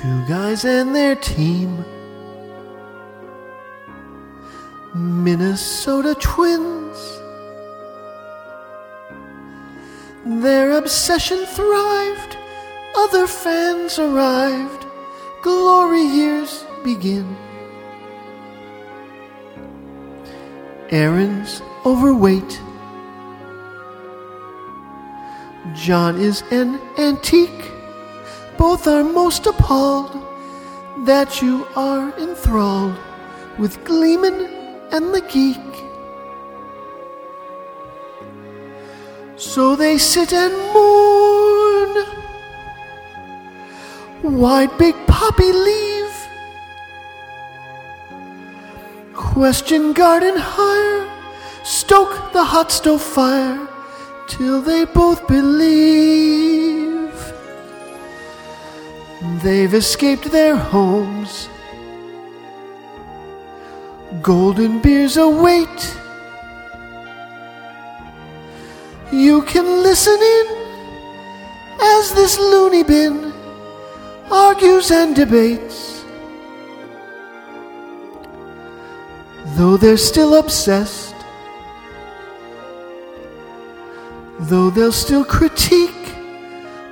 Two guys and their team. Minnesota Twins. Their obsession thrived. Other fans arrived. Glory years begin. Aaron's overweight. John is an antique. Both are most appalled that you are enthralled with Gleeman and the geek. So they sit and mourn. Why'd Big Papi leave? Question Gardenhire, stoke the hot stove fire till they both believe they've escaped their homes. Golden beers await. You can listen in as this loony bin argues and debates. Though they're still obsessed, though they'll still critique,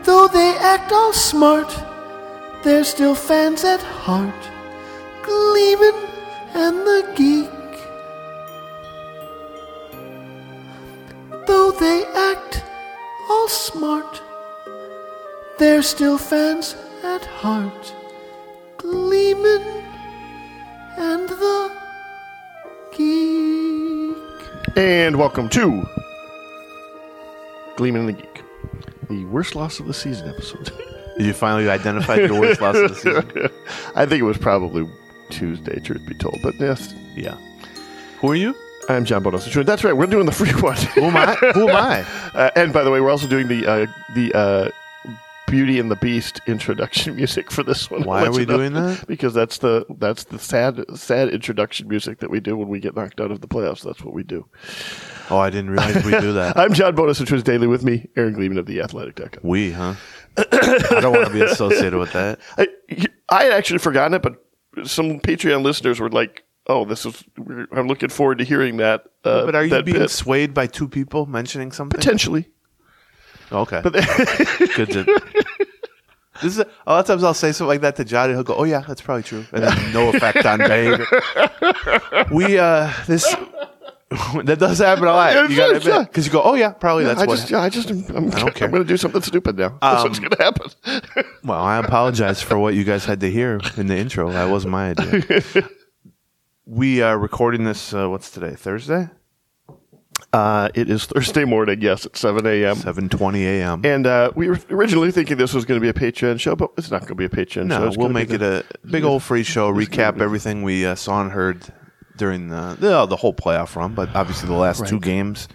though they act all smart, they're still fans at heart. Gleeman and the geek. Though they act all smart, they're still fans at heart. Gleeman and the geek. And welcome to Gleeman and the Geek, the worst loss of the season episode. You finally identified your worst loss of the season. I think it was probably Tuesday, truth be told. But yes, Yeah. Who are you? I'm John Bonnes. That's right. We're doing the free one. Who am I? Who am I? Uh, and by the way, we're also doing the uh, the uh, Beauty and the Beast introduction music for this one. Why are we you know. doing that? Because that's the that's the sad sad introduction music that we do when we get knocked out of the playoffs. That's what we do. Oh, I didn't realize we do that. I'm John Bonnes, which was daily with me, Aaron Gleeman of the Athletic.com. We, huh? I don't want to be associated with that. I, I had actually forgotten it, but some Patreon listeners were like, "Oh, this is." I'm looking forward to hearing that. Uh, But are you being bit. swayed by two people mentioning something? potentially? Okay. Good to. This is a, a lot of times I'll say something like that to John, and he'll go, "Oh yeah, that's probably true," and then no effect on Babe. We uh, this that does happen a lot. Yeah, you yeah. admit because you go, "Oh yeah, probably that's I what." just, yeah, I just, I'm, I'm, don't care. I'm going to do something stupid now. That's what's Um, going to happen. Well, I apologize for what you guys had to hear in the intro. That wasn't my idea. we are recording this. Uh, what's today? Thursday, Uh, it is Thursday morning, yes, at 7 a.m. seven twenty a.m. And uh, we were originally thinking this was going to be a Patreon show, but it's not going to be a Patreon show. No, It's we'll make it the- a big old free show. Recap everything we uh, saw and heard during the the, the whole playoff run, but obviously the last two games,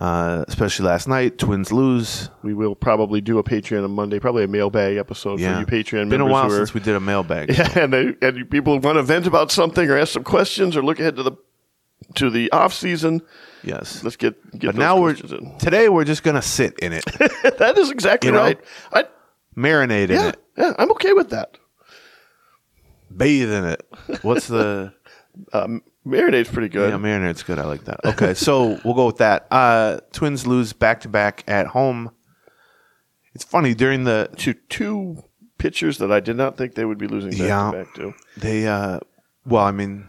uh, especially last night. Twins lose. We will probably do a Patreon on Monday, probably a mailbag episode Yeah, for you Patreon Been a while are- since we did a mailbag. Yeah, and, they, and people want to vent about something or ask some questions or look ahead to the to the off season. Yes. Let's get get But those now we're questions in. today we're just gonna sit in it, that is exactly You know? right. I, marinate in yeah, it, yeah, I'm okay with that. bathe in it. What's the Um, marinade's pretty good. Yeah, marinade's good. I like that. Okay, so we'll go with that. Uh, Twins lose back to back at home. It's funny during the to two pitchers that I did not think they would be losing back Yeah. to back to. they. Uh, well, I mean,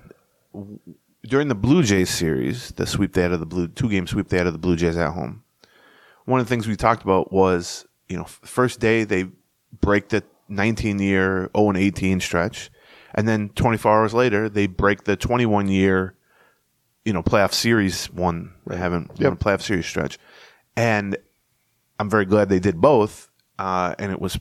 w- during the Blue Jays series, the sweep they had of the blue two game sweep they had of the Blue Jays at home. One of the things we talked about was you know first day they break the 19 year 0 and 18 stretch, and then 24 hours later they break the 21 year you know playoff series one. They haven't won a Yep. playoff series stretch, and I'm very glad they did both. Uh, and it was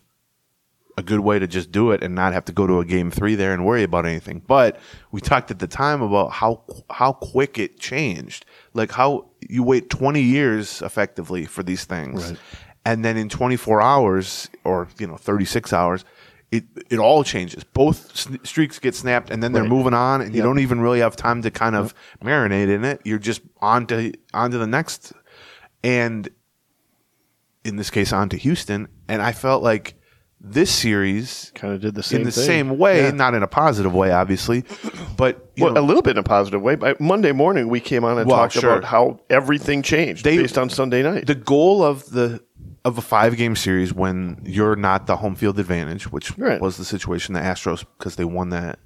a good way to just do it and not have to go to a game three there and worry about anything. But we talked at the time about how how quick it changed, like how you wait 20 years effectively for these things, Right. and then in 24 hours or you know 36 hours. It, it all changes. Both streaks get snapped, and then they're Right. moving on, and you don't even really have time to kind of marinate in it. You're just on to on to the next, and in this case, on to Houston. And I felt like this series Kind of did the same in the thing. same way, Yeah. not in a positive way, obviously, but you Well, know, a little bit in a positive way. But Monday morning, we came on and Well, talked sure. about how everything changed They- based on Sunday night. the goal of the of a five game series when you're not the home field advantage, which Right. was the situation the Astros because they won that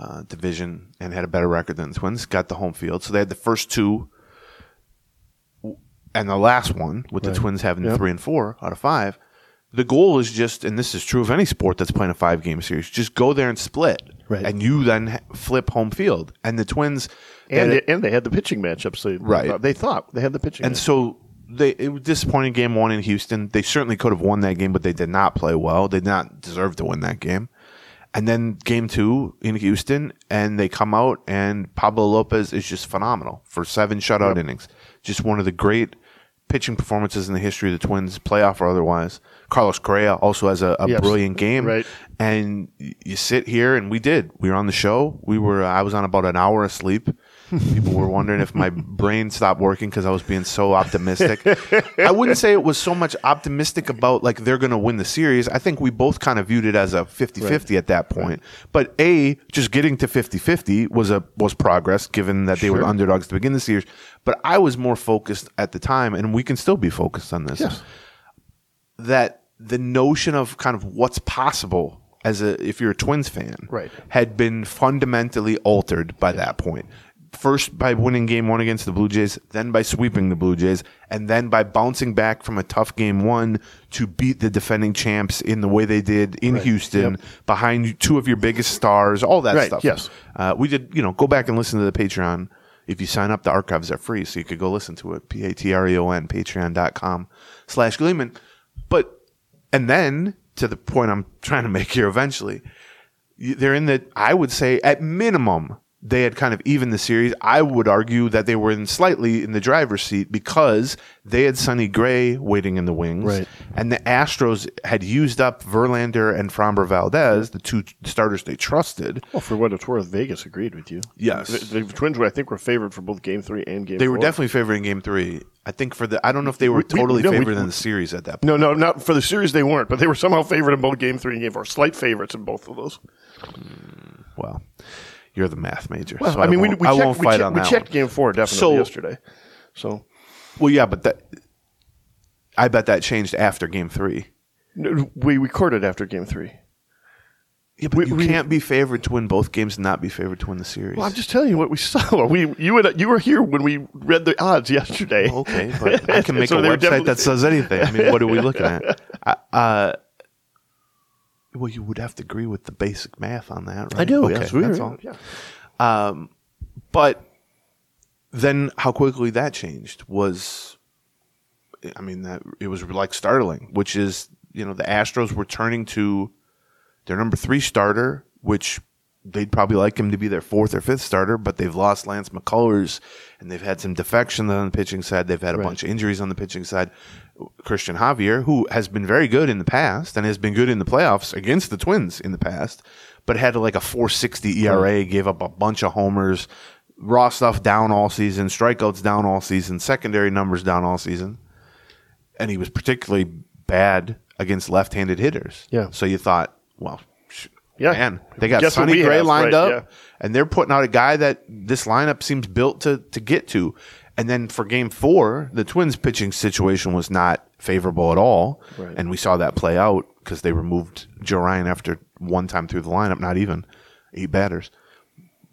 uh, division and had a better record than the Twins, got the home field. So they had the first two and the last one with the Twins having Yep. three and four out of five. The goal is just, and this is true of any sport that's playing a five game series, just go there and split, Right. and you then flip home field. And the Twins, and they, and they had the pitching matchup. So Right. They thought they had the pitching. and so they it was disappointing game one in Houston. They certainly could have won that game, but they did not play well. They did not deserve to win that game. And then game two in Houston, and they come out, and Pablo Lopez is just phenomenal for seven shutout innings. Just one of the great pitching performances in the history of the Twins, playoff or otherwise. Carlos Correa also has a, a Yes. brilliant game. Right. And you sit here, and we did. We were on the show. We were. I was on about an hour of sleep. People were wondering if my brain stopped working because I was being so optimistic. I wouldn't say it was so much optimistic about like they're going to win the series. I think we both kind of viewed it as a 50-50 at that point. But A, just getting to 50-50 was a was progress given that they were underdogs to begin the series. But I was more focused at the time and we can still be focused on this. Yes. That the notion of kind of what's possible as a if you're a Twins fan Right. had been fundamentally altered by that point. First by winning game one against the Blue Jays, then by sweeping the Blue Jays, and then by bouncing back from a tough game one to beat the defending champs in the way they did in Houston, Yep. behind two of your biggest stars, all that Right, stuff. yes. Uh, we did, you know, go back and listen to the Patreon. If you sign up, the archives are free, so you could go listen to it. P A T R E O N, patreon.com slash Gleeman. But, and then to the point I'm trying to make here eventually, they're in the, I would say, at minimum, they had kind of even the series. I would argue that they were in slightly in the driver's seat because they had Sonny Gray waiting in the wings. Right. And the Astros had used up Verlander and Framber Valdez, the two starters they trusted. well, for what it's worth, Vegas agreed with you. Yes. the, the Twins were, I think, were favored for both Game Three and Game. They were four. definitely favoring game three. I think for the, I don't know if they were We- we- totally no, we- favored in the series at that point. No, no, not for the series. They weren't, but they were somehow favored in both Game Three and Game Four. Slight favorites in both of those. Well, you're the math major. Well, so I mean, we, won't, we I checked, won't we checked, on we checked one. Game Four definitely So- yesterday. So Well, yeah, but that, I bet that changed after game three. we recorded after Game Three. Yeah, but We- you we- can't be favored to win both games and not be favored to win the series. Well, I'm just telling you what we saw. We you and you were here when we read the odds yesterday. okay, but I can make So a website that says anything. I mean, what are we looking at? I- Uh, well, you would have to agree with the basic math on that, right? I do. Okay, yes, we that's were- all. Yeah. Um, but then how quickly that changed was, I mean, that it was like startling, which is, you know, the Astros were turning to their number three starter, which they'd probably like him to be their fourth or fifth starter, but they've lost Lance McCullers and they've had some defection on the pitching side. They've had a bunch of injuries on the pitching side. Christian Javier, who has been very good in the past and has been good in the playoffs against the Twins in the past, but had like a 460 ERA, mm. gave up a bunch of homers, raw stuff down all season, strikeouts down all season, secondary numbers down all season. And he was particularly bad against left handed hitters. Yeah. So you thought, well, Yeah. man, they got Guess Sonny Gray have, lined right, up, yeah. and they're putting out a guy that this lineup seems built to to get to. And then for game four, the Twins pitching situation was not favorable at all. Right. And we saw that play out because they removed Joe Ryan after one time through the lineup, not even eight batters.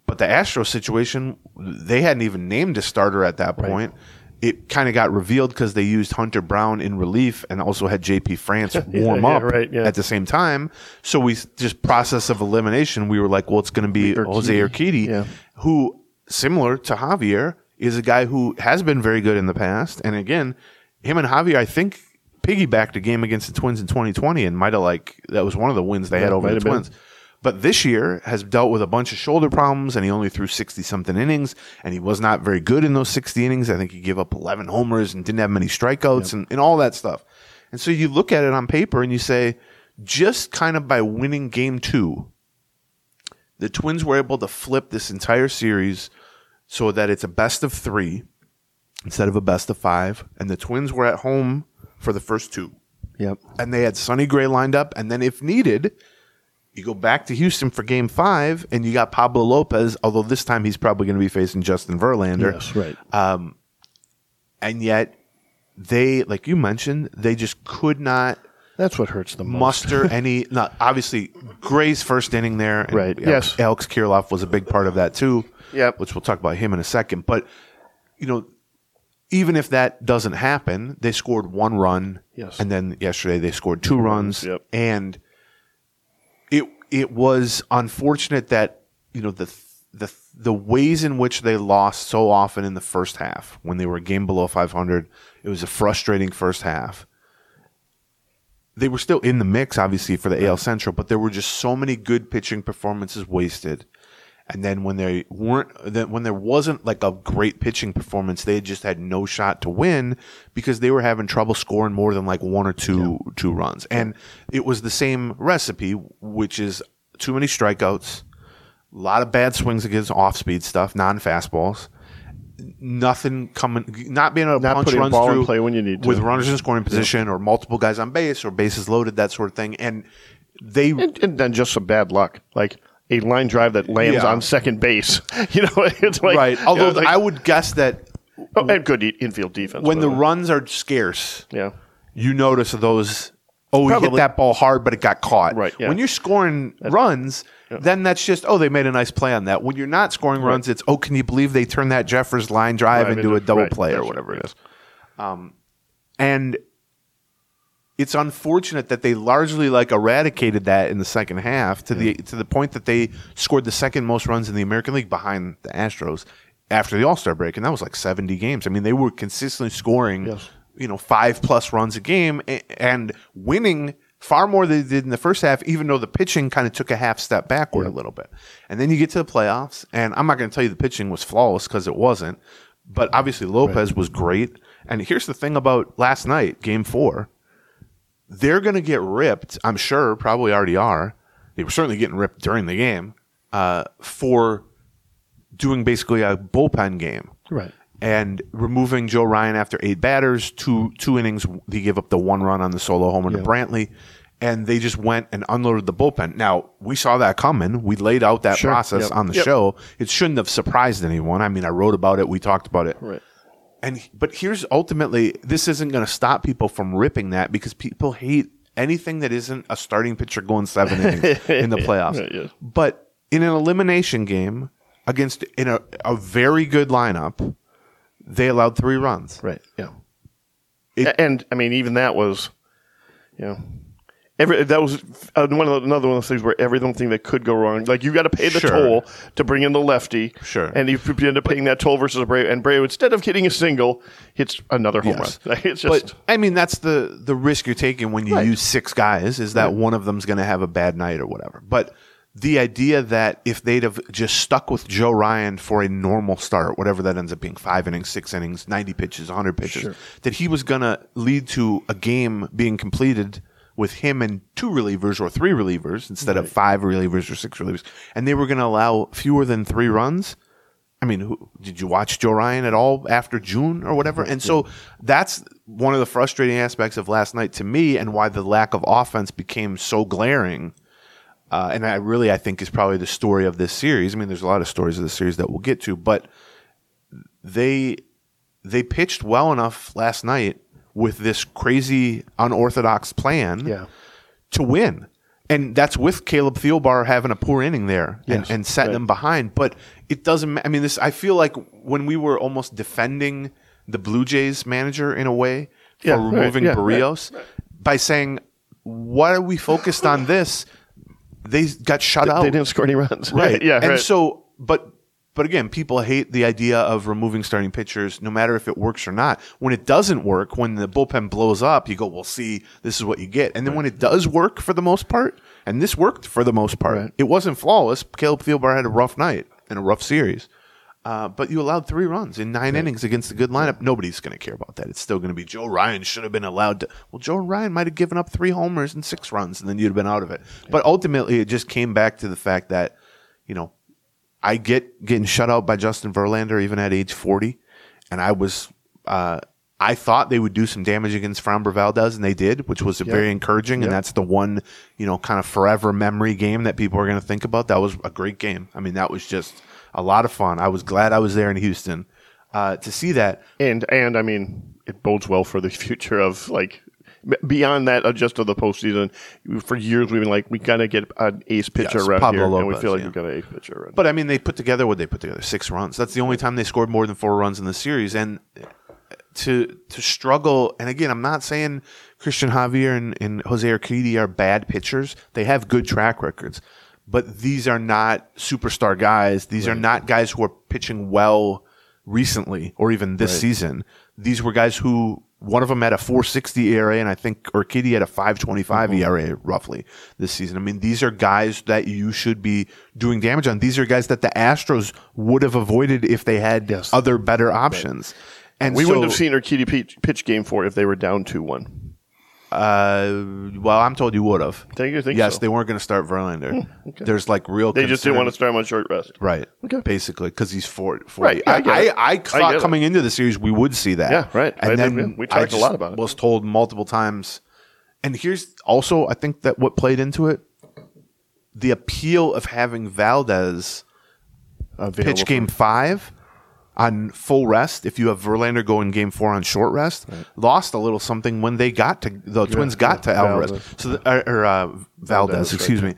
But the Astros situation, they hadn't even named a starter at that point. It kind of got revealed because they used Hunter Brown in relief and also had JP France warm yeah, up right, yeah. at the same time. So we just process of elimination. We were like, well, it's going to be Urquidy. Jose Urquidy, Yeah. who similar to Javier is a guy who has been very good in the past. And again, him and Javier, I think, piggybacked a game against the Twins in 2020 and might have like that was one of the wins they had over the have been. Twins. But this year has dealt with a bunch of shoulder problems, and he only threw sixty something innings, and he was not very good in those sixty innings. I think he gave up eleven homers and didn't have many strikeouts and, and all that stuff. And so you look at it on paper and you say, just kind of by winning game two, the Twins were able to flip this entire series so that it's a best of three instead of a best of five. And the Twins were at home for the first two. Yep. and they had Sonny Gray lined up, and then if needed, you go back to Houston for Game Five, and you got Pablo Lopez. Although this time he's probably going to be facing Justin Verlander, Yes, right. Um, and yet they, like you mentioned, they just could not That's what hurts the most. muster any. Not obviously Gray's first inning there, and Right, Al- yes. Alex Kirilloff was a big part of that too. Yep. which we'll talk about him in a second. But you know, even if that doesn't happen, they scored one run, Yes. and then yesterday they scored two runs, Yep. and it it was unfortunate that you know the the the ways in which they lost so often in the first half when they were a game below 500 it was a frustrating first half they were still in the mix obviously for the AL Central but there were just so many good pitching performances wasted and then when they weren't then when there wasn't like a great pitching performance they just had no shot to win because they were having trouble scoring more than like one or two two runs and it was the same recipe which is too many strikeouts a lot of bad swings against off speed stuff, non fastballs. Nothing coming, not being able to Not punch runs ball through play when you need to. with runners in scoring position or multiple guys on base or bases loaded, that sort of thing. And they, and, and then just some bad luck, like a line drive that lands Yeah. on second base. You know, it's like right. you know, Although like- I would guess that oh, and good infield defense when the way. runs are scarce, yeah, you notice those. Oh, we hit that ball hard, but it got caught. Right, yeah. When you're scoring runs, then that's just oh, they made a nice play on that. When you're not scoring runs, it's oh, can you believe they turned that Jeffers line drive Right, into a double right, play or whatever it yeah. Um, and it's unfortunate that they largely like eradicated that in the second half to the to the point that they scored the second most runs in the American League behind the Astros after the All Star break, and that was like seventy games. I mean, they were consistently scoring, Yes. you know, five plus runs a game and winning far more than they did in the first half, even though the pitching kind of took a half step backward a little bit. And then you get to the playoffs, and I'm not going to tell you the pitching was flawless because it wasn't, but obviously Lopez was great. And here's the thing about last night, Game Four they're going to get ripped. I'm sure, probably already are. They were certainly getting ripped during the game uh, for doing basically a bullpen game right. and removing Joe Ryan after eight batters, two two innings. They give up the one run on the solo homer to Brantley, and they just went and unloaded the bullpen. Now we saw that coming. We laid out that Sure. process Yep. on the Yep. show. It shouldn't have surprised anyone. I mean, I wrote about it. We talked about it. Right. And but here's ultimately this isn't going to stop people from ripping that because people hate anything that isn't a starting pitcher going seven innings in the playoffs. Right, yes. But in an elimination game against in a, a very good lineup, they allowed three runs. Right. Yeah. It- and I mean, even that was, you know, every that was uh, one of the, another one of those things where everything that could go wrong. Like you got to pay the Sure. toll to bring in the lefty. Sure. And you end up paying that toll versus Abreu, and Abreu instead of hitting a single, hits another home Yes. run. It's just But I mean, that's the the risk you're taking when you Right. use six guys is that one of them's going to have a bad night or whatever. But the idea that if they'd have just stuck with Joe Ryan for a normal start, whatever that ends up being, five innings, six innings, ninety pitches, hundred pitches, that he was going to lead to a game being completed with him and two relievers or three relievers instead of five relievers or six relievers, and they were going to allow fewer than three runs. I mean, who, did you watch Joe Ryan at all after June or whatever? And so that's one of the frustrating aspects of last night to me, and why the lack of offense became so glaring. Uh, and I really, I think, is probably the story of this series. I mean, there's a lot of stories of the series that we'll get to, but they they pitched well enough last night with this crazy unorthodox plan Yeah. to win. And that's with Caleb Thielbar having a poor inning there and, Yes, and setting right. them behind. But it doesn't. I mean, this. I feel like when we were almost defending the Blue Jays manager in a way for Yeah, right, removing yeah, right, Berríos by saying, "Why are we focused on this?" They got shut out they didn't score any runs. right yeah. and right. so but but again people hate the idea of removing starting pitchers no matter if it works or not when it doesn't work when the bullpen blows up you go well see this is what you get and then when it does work for the most part and this worked for the most part Right. it wasn't flawless caleb Thielbar had a rough night and a rough series uh, but you allowed three runs in nine innings against a good lineup. Nobody's going to care about that. It's still going to be Joe Ryan should have been allowed to. Well, Joe Ryan might have given up three homers and six runs, and then you'd have been out of it. But ultimately, it just came back to the fact that, you know, I get getting shut out by Justin Verlander even at age 40. And I was, uh, I thought they would do some damage against Framber Valdez, and they did, which was very encouraging. And that's the one, you know, kind of forever memory game that people are going to think about. That was a great game. I mean, that was just a lot of fun. I was glad I was there in Houston uh, to see that. And and I mean, it bodes well for the future of like beyond that, uh, just of the postseason. For years, we've been like, we got to get an ace pitcher Yes, around Pablo here, and we feel like yeah. we've got an ace pitcher around. But I mean, they put together what they put together six runs. That's the only time they scored more than four runs in the series. And to to struggle, and again, I'm not saying Christian Javier and, and Jose Urquidy are bad pitchers. They have good track records, but these are not superstar guys. These are not guys who are pitching well recently or even this season. These were guys who one of them had a 460 ERA, and I think Urquidy had a 525 mm-hmm. ERA roughly this season. I mean, these are guys that you should be doing damage on. These are guys that the Astros would have avoided if they had Yes. other better options. And we so, wouldn't have seen Urquidy pitch, pitch game four if they were down two one. Uh, well, I'm told you would have. Think you think yes, so? they weren't going to start Verlander. There's like real. They just didn't want to start him on short rest. Right. Okay. Basically, because he's 40. 40. Right, yeah, I I, I. I, thought get it. coming into the series we would see that. Yeah, right. And then we- we talked a lot about it. Was told multiple times. And here's also, I think that what played into it, the appeal of having Valdez Available pitch game five on full rest. If you have Verlander go in game four on short rest, lost a little something when they got to the Twins got to yeah, Alvarez. Valdez. So the, or, or, uh, Valdez, Valdez, excuse me.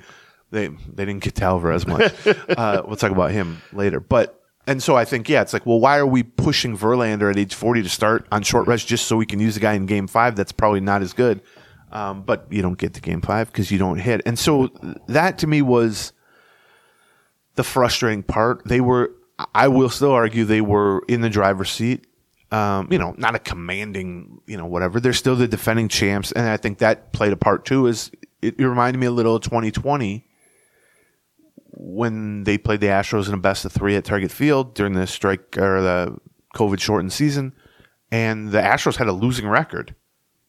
They they didn't get to Alvarez much. uh, we'll talk about him later, but. And so I think, yeah, it's like, well, why are we pushing Verlander at age 40 to start on short rest just so we can use the guy in game five that's probably not as good? Um, but you don't get to game five because you don't hit. And so that to me was the frustrating part. They were, I will still argue, they were in the driver's seat. Um, you know, not a commanding, you know, whatever. They're still the defending champs, and I think that played a part too. Is it, it reminded me a little of 2020 when they played the Astros in a best of three at Target Field during the strike or the COVID shortened season, and the Astros had a losing record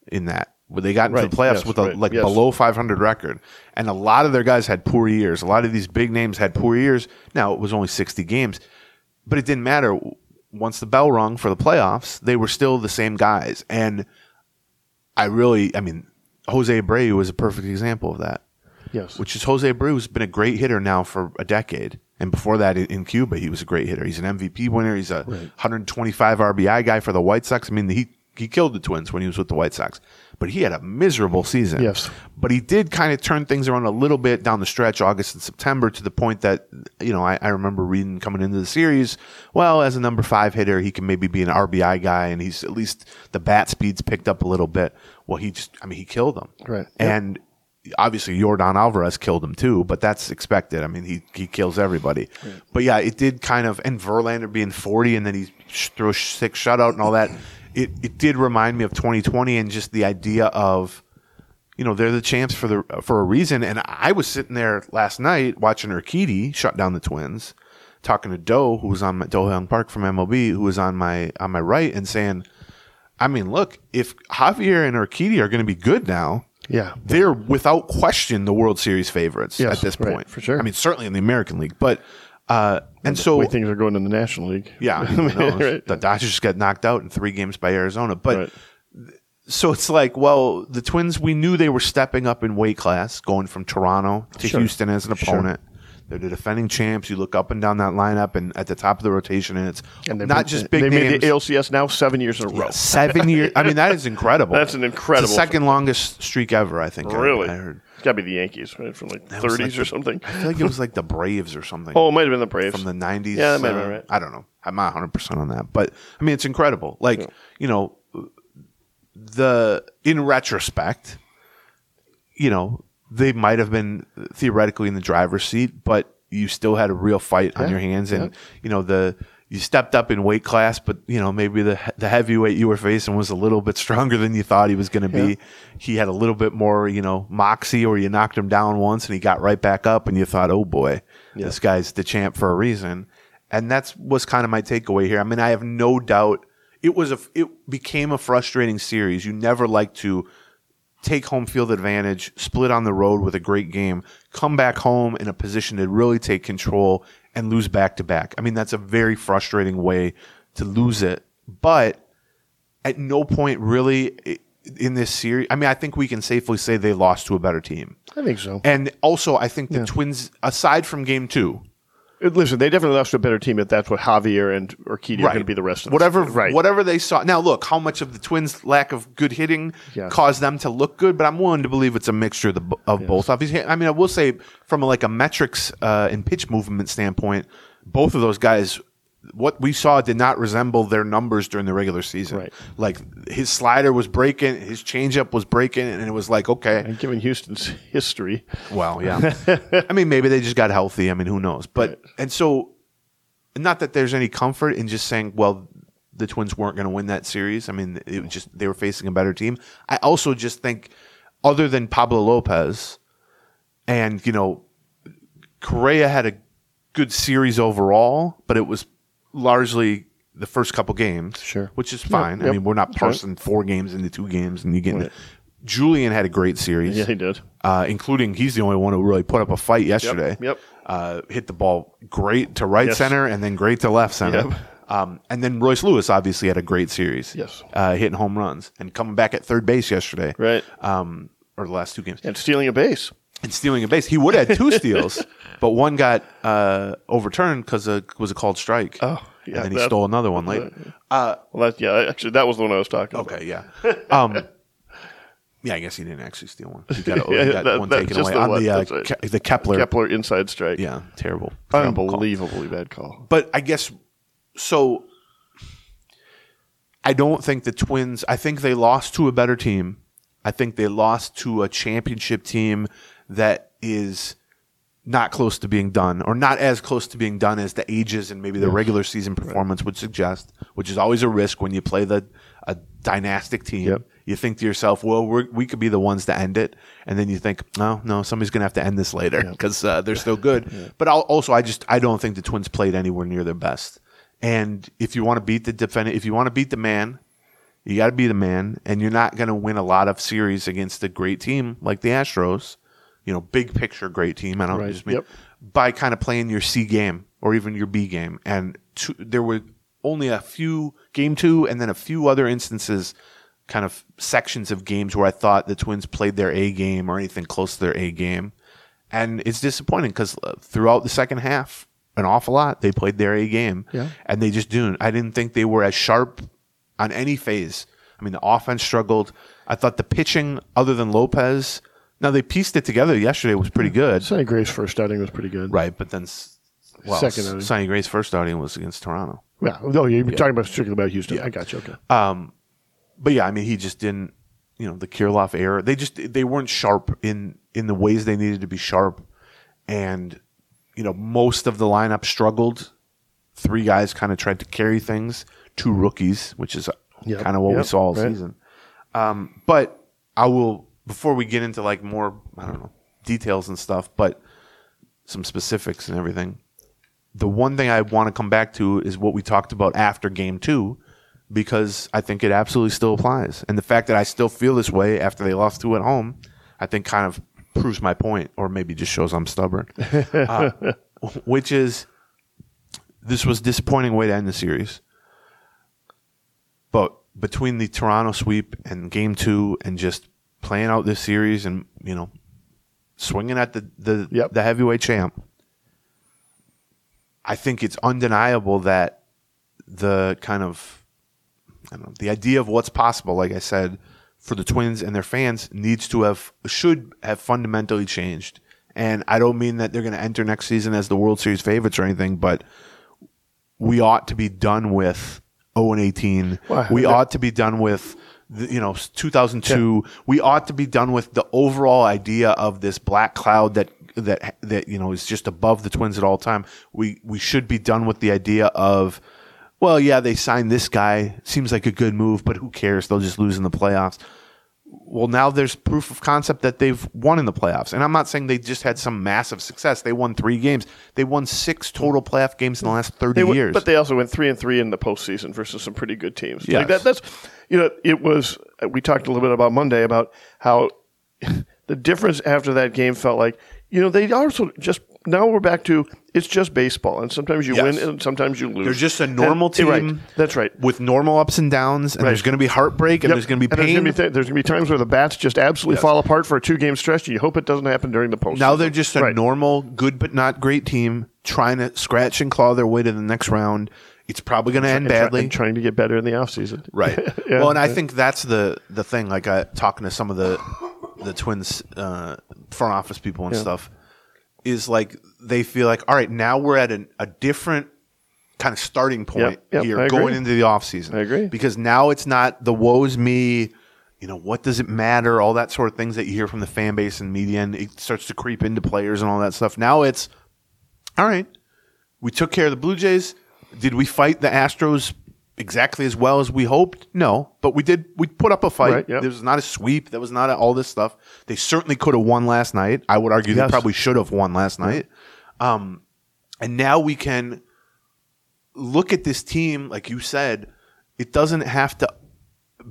in that. Where they got into Right, the playoffs yes, with a right, like yes. below 500 record, and a lot of their guys had poor years. A lot of these big names had poor years. Now it was only 60 games, but it didn't matter. Once the bell rung for the playoffs, they were still the same guys. And I really, I mean, Jose Abreu was a perfect example of that Yes. which is Jose Abreu, who's been a great hitter now for a decade. And before that, in- Cuba, he was a great hitter. He's an MVP winner. He's a 125 RBI guy for the White Sox. I mean, he he killed the Twins when he was with the White Sox, but he had a miserable season. Yes. but he did kind of turn things around a little bit down the stretch, August and September, to the point that you know I, I remember reading coming into the series. Well, as a number five hitter, he can maybe be an RBI guy, and he's at least the bat speed's picked up a little bit. Well, he just, I mean, he killed them. Right. And obviously Yordan Alvarez killed him too, but that's expected. I mean, he he kills everybody. Right. But yeah, it did kind of and Verlander being 40 and then he sh- throws six shutout and all that. It it did remind me of 2020 and just the idea of you know, they're the champs for the for a reason and I was sitting there last night watching Urquidy shut down the Twins, talking to Doe who was on my Do-Hyoung Park from MLB who was on my on my right and saying I mean, look, if Javier and Urquidy are going to be good now, Yeah. they're without question the World Series favorites Yes, at this right, point. for sure. I mean, certainly in the American League, but uh, and so way things are going in the National League. yeah, I mean, no, Right. the Dodgers just got knocked out in three games by Arizona, but. Right. So it's like, well, the Twins, we knew they were stepping up in weight class, going from Toronto to Sure. Houston as an opponent. They're the defending champs. You look up and down that lineup, and at the top of the rotation, and it's And not just big They names. made the ALCS now seven years in a row. Seven years. I mean, that is incredible. That's an incredible- second longest streak ever. I think. Really? I, heard. It's got to be the Yankees, right? From like That 30s like or the- something. I feel like it was like the Braves or something. Oh, it might have been the Braves. from the 90s. Yeah, that might have uh, been right. I don't know. I'm not 100% on that. But I mean, it's incredible. Like, you know, the in retrospect, you know, they might have been theoretically in the driver's seat, but you still had a real fight on your hands. And, you know, the. You stepped up in weight class, but you know maybe the the heavyweight you were facing was a little bit stronger than you thought he was going to be. He had a little bit more, you know, moxie, or you knocked him down once and he got right back up, and you thought, "Oh boy, this guy's the champ for a reason." And that's was kind of my takeaway here. I mean, I have no doubt it was a it became a frustrating series. You never like to take home field advantage, split on the road with a great game, come back home in a position to really take control and lose back to back. I mean, that's a very frustrating way to lose it. But at no point really in this series. I mean, I think we can safely say they lost to a better team. I think so. And also, I think the Twins, aside from game two, Listen, they definitely lost to a better team if that's what Javier and Urquidy are going to be the rest of whatever season. right. whatever they saw. Now, look, how much of the Twins' lack of good hitting Yes. caused them to look good, but I'm willing to believe it's a mixture of, the, of both. Obviously, I mean, I will say from like a metrics uh, and pitch movement standpoint, both of those guys. What we saw did not resemble their numbers during the regular season. Right. Like his slider was breaking, his changeup was breaking, and it was like, okay, And given Houston's history, well, yeah. I mean, maybe they just got healthy. I mean, who knows? But and so, not that there's any comfort in just saying, well, the Twins weren't going to win that series. I mean, it was just they were facing a better team. I also just think, other than Pablo Lopez, and you know, Correa had a good series overall, but it was largely the first couple games, Sure. which is fine. I yep. mean, we're not right. parsing four games into two games, and you get. Right. Julien had a great series yeah, he did. uh, including he's the only one who really put up a fight yesterday. yep. Uh, hit the ball great to right Yes. center and then great to left center. Yep. Um, and then Royce Lewis obviously had a great series. Yes. Uh, hitting home runs and coming back at third base yesterday. Right. Um, or the last two games. And stealing a base. And stealing a base. He would have had two steals, but one got uh, overturned because it was a called strike. Oh, yeah, And then he stole another one later. Uh, Well, that, yeah, actually, that was the one I was talking about. Okay, yeah. Um, yeah, I guess he didn't actually steal one. He got, Yeah, he got that- one taken away the on one, the, uh, right. Ke- the Kepler. Kepler inside strike. Yeah, terrible. terrible call. Unbelievably bad call. But I guess so. I don't think the Twins. I think they lost to a better team. I think they lost to a championship team that is not close to being done, or not as close to being done as the ages and maybe the regular season performance would suggest, which is always a risk when you play the a dynastic team. Yep. You think to yourself, well, we're, we could be the ones to end it, and then you think, no, no, somebody's going to have to end this later because uh, they're still good. But I'll, also, I just I don't think the Twins played anywhere near their best. And if you want to beat the defendant, if you want to beat the man, you got to be the man, and you're not going to win a lot of series against a great team like the Astros. You know, big picture great team. I don't Right, just mean yep. by kind of playing your C game or even your B game. And two, there were only a few game two, and then a few other instances, kind of sections of games where I thought the Twins played their A game or anything close to their A game, and it's disappointing because uh, throughout the second half, an awful lot they played their A game, Yeah. and they just didn't. I didn't think they were as sharp on any phase. I mean, the offense struggled. I thought the pitching, other than Lopez, now they pieced it together yesterday was pretty good, Sonny Gray's first outing was pretty good. right? But then, well, Second outing. Sonny Gray's first outing was against Toronto. Yeah. No, you're talking about strictly about Houston. Yeah. I got you. Okay. but yeah, I mean, he just didn't. You know, the Kirilloff error. They just they weren't sharp in in the ways they needed to be sharp, and you know, most of the lineup struggled. Three guys kind of tried to carry things. Two rookies, which is Yep, kind of what we saw all right. season. Um, but I will before we get into like more I don't know details and stuff, but some specifics and everything. The one thing I want to come back to is what we talked about after game two, because I think it absolutely still applies. And the fact that I still feel this way after they lost two at home, I think kind of proves my point, or maybe just shows I'm stubborn. uh, which is, this was a disappointing way to end the series. But between the Toronto sweep and game two and just playing out this series and, you know, swinging at the, the, Yep. the heavyweight champ, I think it's undeniable that the kind of I don't know, the idea of what's possible, like I said, for the Twins and their fans needs to have should have fundamentally changed. And I don't mean that they're going to enter next season as the World Series favorites or anything, but we ought to be done with 0 and 18. Well, we ought to be done with the, you know 2002. We ought to be done with the overall idea of this black cloud that that that you know is just above the Twins at all time. We we should be done with the idea of well, yeah, they signed this guy. Seems like a good move, but who cares? They'll just lose in the playoffs. Well, now there's proof of concept that they've won in the playoffs. And I'm not saying they just had some massive success. They won three games. They won six total playoff games in the last 30 They years. But they also went three and three in the postseason versus some pretty good teams. Yes. Like that, that's you know, it was. We talked a little bit about Monday about how the difference after that game felt like. You know, they also just now we're back to it's just baseball, and sometimes you Yes. win and sometimes you lose. They're just a normal And- right. team. That's right. with normal ups and downs, and Right. there's going to be heartbreak, and Yep. there's going to be pain. There's going to be, th- there's gonna be times where the bats just absolutely Yes. fall apart for a two game stretch, and you hope it doesn't happen during the postseason. now they're just a Right. normal, good but not great team trying to scratch and claw their way to the next round. It's probably going to end And try- badly. and trying to get better in the offseason. Right. Yeah. Well, and I think that's the the thing. Like I talking to some of the the twins uh, front office people and stuff is like they feel like all right now we're at an, a different kind of starting point Yep, yep, here going into the off season. I agree. because now it's not the woes me. You know what does it matter? All that sort of things that you hear from the fan base and media, and it starts to creep into players and all that stuff. Now it's all right. We took care of the Blue Jays. Did we fight the Astros exactly as well as we hoped? No, but we did. We put up a fight. Right, yep. There was not a sweep. There was not a, all this stuff. They certainly could have won last night. I would argue Yes. they probably should have won last night. Um, and now we can look at this team, like you said. It doesn't have to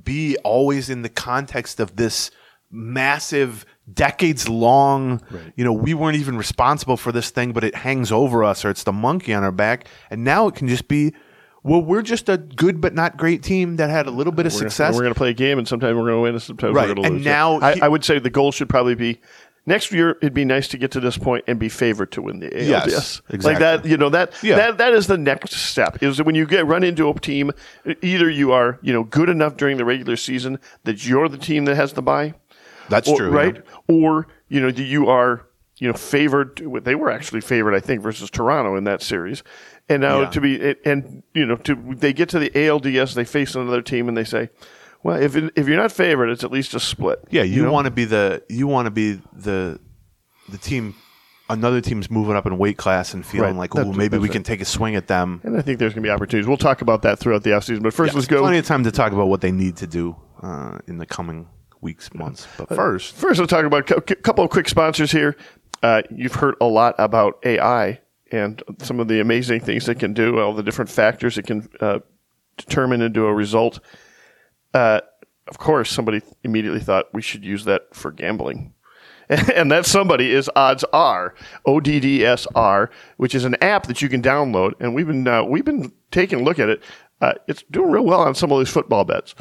be always in the context of this massive decades long you know we weren't even responsible for this thing but it hangs over us or it's the monkey on our back and now it can just be well we're just a good but not great team that had a little bit of We're gonna- success We're going to play a game, and sometimes we're going to win, and sometimes Right, we're going to and lose. now I, he- I would say the goal should probably be next year. It'd be nice to get to this point and be favored to win the ALDS. Yes, Like exactly. that, you know that Yeah. that that is the next step. Is that when you get run into a team, either you are you know good enough during the regular season that you're the team that has the bye, that's or, true right? yeah. Or you know you are you know favored. They were actually favored, I think, versus Toronto in that series. And now Yeah. to be and you know to they get to the ALDS, they face another team, and they say, well, if it, if you're not favored, it's at least a split. yeah you, know? want to be the you want to be the the team another team's moving up in weight class and feeling Right. like oh maybe we right. can take a swing at them And I think there's going to be opportunities. We'll talk about that throughout the offseason. But first, Yeah, let's go. plenty of time to talk about what they need to do uh, in the coming weeks months but first First, let's talk about a couple of quick sponsors here. Uh, you've heard a lot about AI and some of the amazing things it can do, all the different factors it can uh, determine into a result. Uh, of course, somebody immediately thought we should use that for gambling. And that somebody is Odds R, O D D S R, which is an app that you can download. And we've been uh, we've been taking a look at it. Uh, it's doing real well on some of these football bets.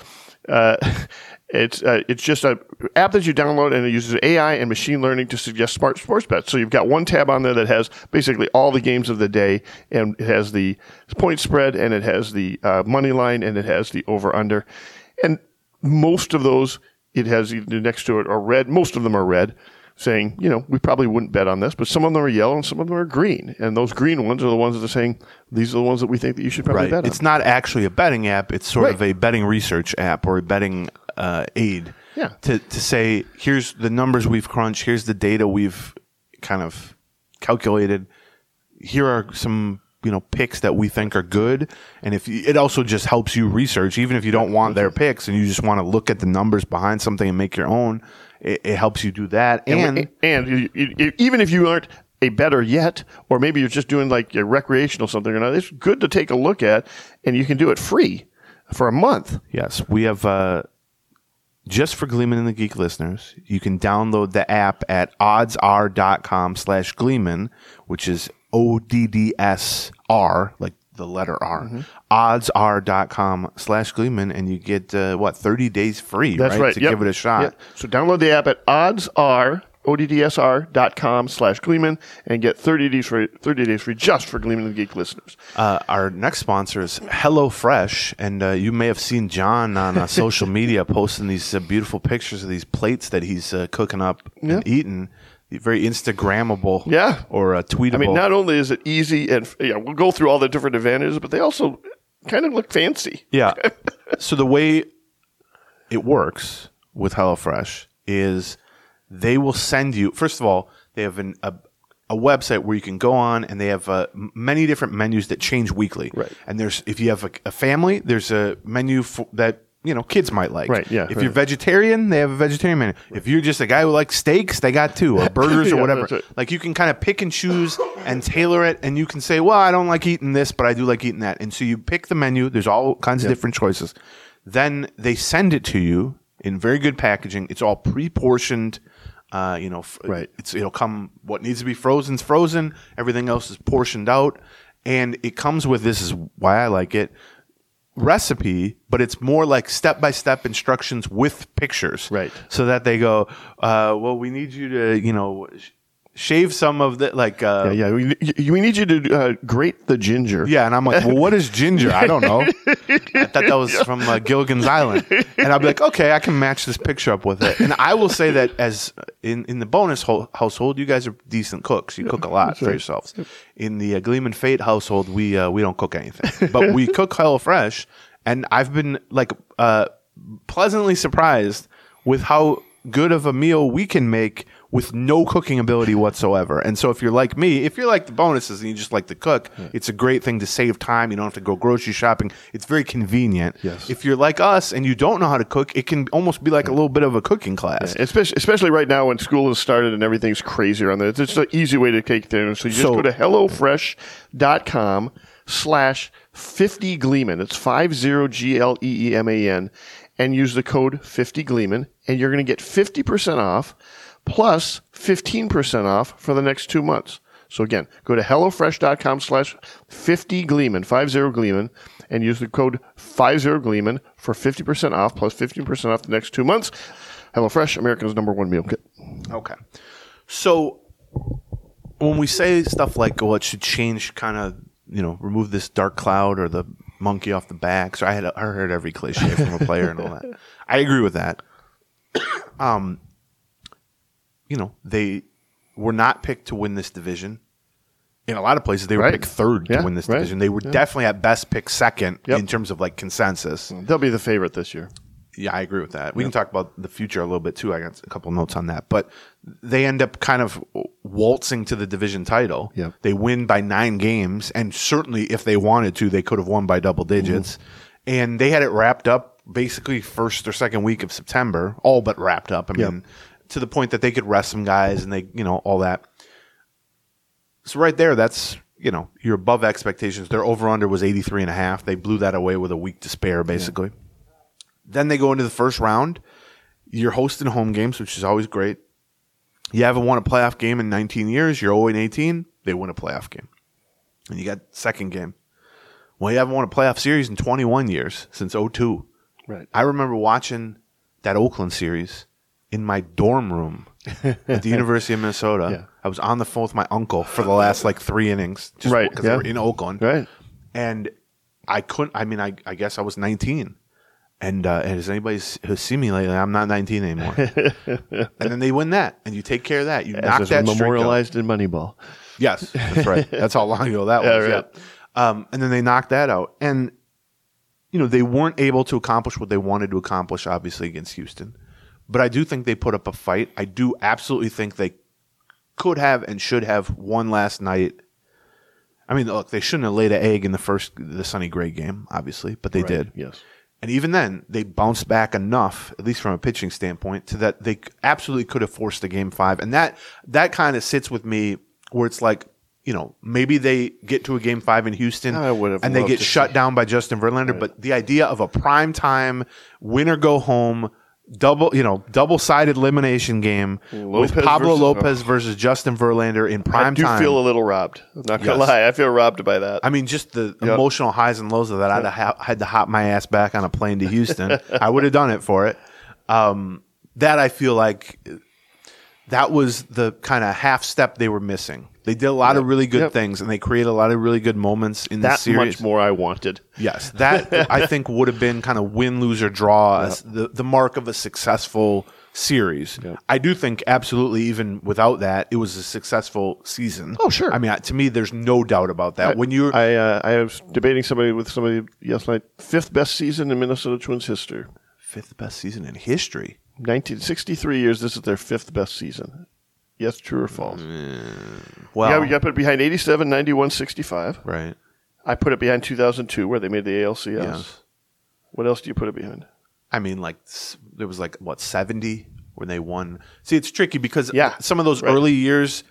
Uh, it's uh, it's just a app that you download and it uses AI and machine learning to suggest smart sports bets. So you've got one tab on there that has basically all the games of the day, and it has the point spread, and it has the uh, money line, and it has the over under, and most of those it has either next to it are red. Most of them are red, saying you know we probably wouldn't bet on this, but some of them are yellow and some of them are green, and those green ones are the ones that are saying these are the ones that we think that you should probably right bet on. it's not actually a betting app it's sort of a betting research app or a betting uh, aid Yeah. to, to say here's the numbers we've crunched. Here's the data we've kind of calculated. Here are some you know picks that we think are good. And if you, it also just helps you research. Even if you don't want their picks and you just want to look at the numbers behind something and make your own it, it helps you do that. And, and, and you, you, even if you aren't a better yet, or maybe you're just doing like a recreational something or not, it's good to take a look at, and you can do it free for a month. Yes, we have uh, just for Gleeman and the Geek listeners. You can download the app at oddsr.com slash Gleeman, which is O D D S R, like the letter R. Mm-hmm. Oddsr.com slash Gleeman, and you get uh, what thirty days free, That's right. To Yep. give it a shot. Yep. So download the app at oddsr. oddsr.com slash Gleeman and get 30 days free, 30 days free just for Gleeman and the Geek listeners. Uh, our next sponsor is HelloFresh, and uh, you may have seen John on uh, social media posting these uh, beautiful pictures of these plates that he's uh, cooking up and eating. Very Instagrammable, Yeah. or uh, tweetable. I mean, not only is it easy and yeah, we'll go through all the different advantages, but they also kind of look fancy. Yeah. so the way it works with HelloFresh is they will send you. First of all, they have an, a a website where you can go on, and they have uh, many different menus that change weekly. Right. And there's if you have a, a family, there's a menu for, that you know kids might like. Right, yeah, If right. you're vegetarian, they have a vegetarian menu. If you're just a guy who likes steaks, they got two or burgers or whatever. right. Like you can kind of pick and choose and tailor it, and you can say, "Well, I don't like eating this, but I do like eating that." And so you pick the menu. There's all kinds of different choices. Then they send it to you in very good packaging. It's all pre-portioned Uh, you know, f- Right. It's it'll come. What needs to be frozen's frozen. Everything else is portioned out, and it comes with this is why I like it recipe, but it's more like step by step instructions with pictures, Right. So that they go, uh, well, we need you to, you know, sh- shave some of the like, uh, Yeah, yeah. We, we need you to uh, grate the ginger. yeah, and I'm like, well, what is ginger? I don't know. I thought that was from uh, Gilligan's Island, and I'll be like, okay, I can match this picture up with it. And I will say that as in in the Bonnes ho- household, you guys are decent cooks. You cook a lot for yourselves. In the uh, Gleeman Fate household, we uh, we don't cook anything, but we cook HelloFresh, and I've been like uh, pleasantly surprised with how good of a meal we can make with no cooking ability whatsoever. And so if you're like me, if you're like the bonuses and you just like to cook, it's a great thing to save time. You don't have to go grocery shopping. It's very convenient. Yes. If you're like us and you don't know how to cook, it can almost be like a little bit of a cooking class. Especially, especially right now when school has started and everything's crazy around there. It's just an easy way to take things. So you just So- go to HelloFresh.com slash 50 Gleeman. It's 50 G L E E M A N. And use the code 50 Gleeman. And you're going to get 50% off plus 15% off for the next two months. So again, go to HelloFresh.com slash 50 Gleeman, 50 Gleeman, and use the code 50 Gleeman for 50% off plus 15% off the next two months. HelloFresh, America's number one meal kit. Okay. So when we say stuff like, well, it should change kind of, you know, remove this dark cloud or the monkey off the back. So I had I heard every cliche from a player and all that. I agree with that. Um, you know, they were not picked to win this division. In a lot of places, they were Right. picked third Yeah, to win this right. division. They were definitely at best picked second Yep. in terms of like consensus. They'll be the favorite this year. Yeah, I agree with that. We can talk about the future a little bit too. I got a couple notes on that, but they end up kind of waltzing to the division title. Yep. They win by nine games, and certainly if they wanted to, they could have won by double mm-hmm. digits. And they had it wrapped up basically first or second week of September, all but wrapped up. I Yep. To the point that they could rest some guys and they, you know, all that. So right there, that's you know, you're above expectations. Their over under was 83 and a half. They blew that away with a week to spare, basically. Then they go into the first round. You're hosting home games, which is always great. You haven't won a playoff game in 19 years. You're 0 18. They win a playoff game. And you got second game. Well, you haven't won a playoff series in 21 years since 02. Right. I remember watching that Oakland series in my dorm room at the University of Minnesota. Yeah. I was on the phone with my uncle for the last like three innings, just Right, because yeah. they were in Oakland, Right. and I couldn't. I mean, I, I guess I was 19. And uh, as anybody who's seen me lately, I'm not 19 anymore. and then they win that, and you take care of that. You knock As that streak out. memorialized in Moneyball. Yes, that's right. That's how long ago that was. Yeah, Yeah. Um, and then they knocked that out, and you know they weren't able to accomplish what they wanted to accomplish, obviously against Houston. But I do think they put up a fight. I do absolutely think they could have and should have one last night. I mean, look, they shouldn't have laid an egg in the first the Sonny Gray game, obviously, but they did. Yes. And even then, they bounced back enough, at least from a pitching standpoint, to that they absolutely could have forced a game five. And that that kind of sits with me where it's like, you know, maybe they get to a game five in Houston I would have and they get shut see- down by Justin Verlander. But the idea of a prime time winner go home double, you know, double sided elimination game with Pablo versus- Lopez versus Justin Verlander in prime time. I do time. feel a little robbed. I'm not gonna Yes. lie. I feel robbed by that. I mean, just the Yep. emotional highs and lows of that. I'd have ha- had to hop my ass back on a plane to Houston. I would have done it for it. Um, that I feel like that was the kind of half step they were missing. They did a lot of really good Yep. things, and they created a lot of really good moments in the that series. much more I wanted. Yes, that I think would have been kind of win, lose, or draw, as the the mark of a successful series. I do think absolutely, even without that, it was a successful season. Oh, sure. I mean, to me, there's no doubt about that. when you're I uh, I was debating somebody with somebody yesterday. Fifth best season in Minnesota Twins history. fifth best season in history. 1963 years. This is their fifth best season. Yes, true or false? Mm, well, yeah, we got put behind 87, 91, 65. right. I put it behind 2002, where they made the ALCS. Yes. What else do you put it behind? I mean, like there was like what seventy when they won. See, it's tricky because Yeah, some of those right. early years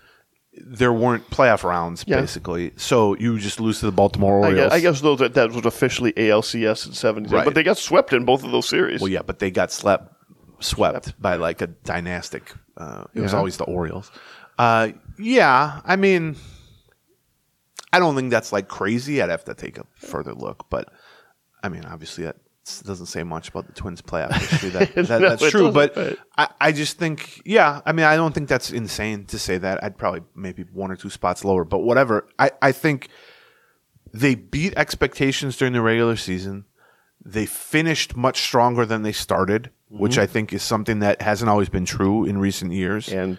there weren't playoff rounds Yeah. basically, so you just lose to the Baltimore I Orioles. guess, I guess those that, that was officially ALCS in '70, Right. but they got swept in both of those series. Well, yeah, but they got slept swept by like a dynastic. Uh, it was always the Orioles. Uh, yeah, I mean, I don't think that's like crazy. I'd have to take a further look, but I mean, obviously that doesn't say much about the Twins' playoff history. That, that No, that's true, but but- I, I just think, yeah, I mean, I don't think that's insane to say that. I'd probably maybe one or two spots lower, but whatever. I, I think they beat expectations during the regular season. They finished much stronger than they started, Mm-hmm. which I think is something that hasn't always been true in recent years. and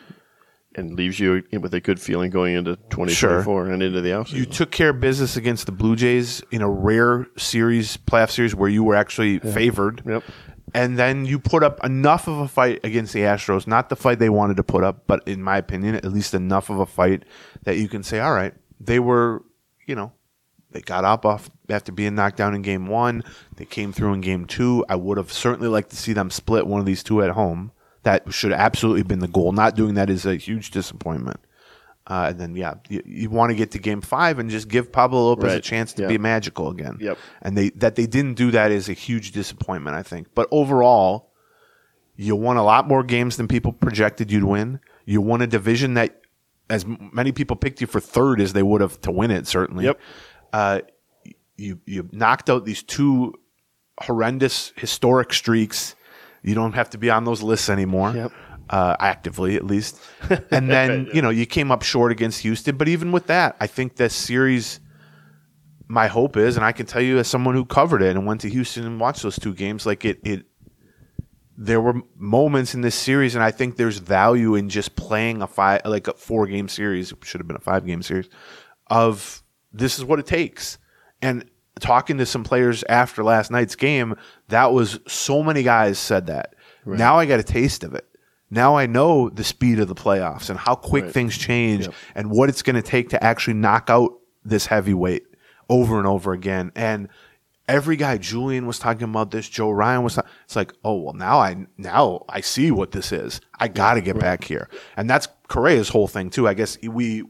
and leaves you with a good feeling going into 2024 and into the offseason. You took care of business against the Blue Jays in a rare series, playoff series, where you were actually favored. Yep. And then you put up enough of a fight against the Astros, not the fight they wanted to put up, but in my opinion, at least enough of a fight that you can say, all right, they were, you know, they got up off after being knocked down in game one. They came through in game two. I would have certainly liked to see them split one of these two at home. That should absolutely have been the goal. Not doing that is a huge disappointment. Uh, and then, yeah, you, you want to get to game five and just give Pablo Lopez a chance to Yeah. be magical again. Yep. And they that they didn't do that is a huge disappointment, I think. But overall, you won a lot more games than people projected you'd win. You won a division that as many people picked you for third as they would have to win it, certainly. Yep. Uh, you you knocked out these two horrendous historic streaks. You don't have to be on those lists anymore. Yep. Uh, actively, at least. And then, you know, you came up short against Houston. But even with that, I think this series, my hope is, and I can tell you as someone who covered it and went to Houston and watched those two games, like it, it there were moments in this series, and I think there's value in just playing a five, like a four game series. Should have been a five game series. Of this is what it takes, and talking to some players after last night's game, that was so many guys said that. Now I got a taste of it. Now I know the speed of the playoffs and how quick things change and what it's going to take to actually knock out this heavyweight over and over again. And every guy, Julien was talking about this, Joe Ryan was. talk- It's like, oh well, now I now I see what this is. I got to get back here, and that's Correa's whole thing too. I guess we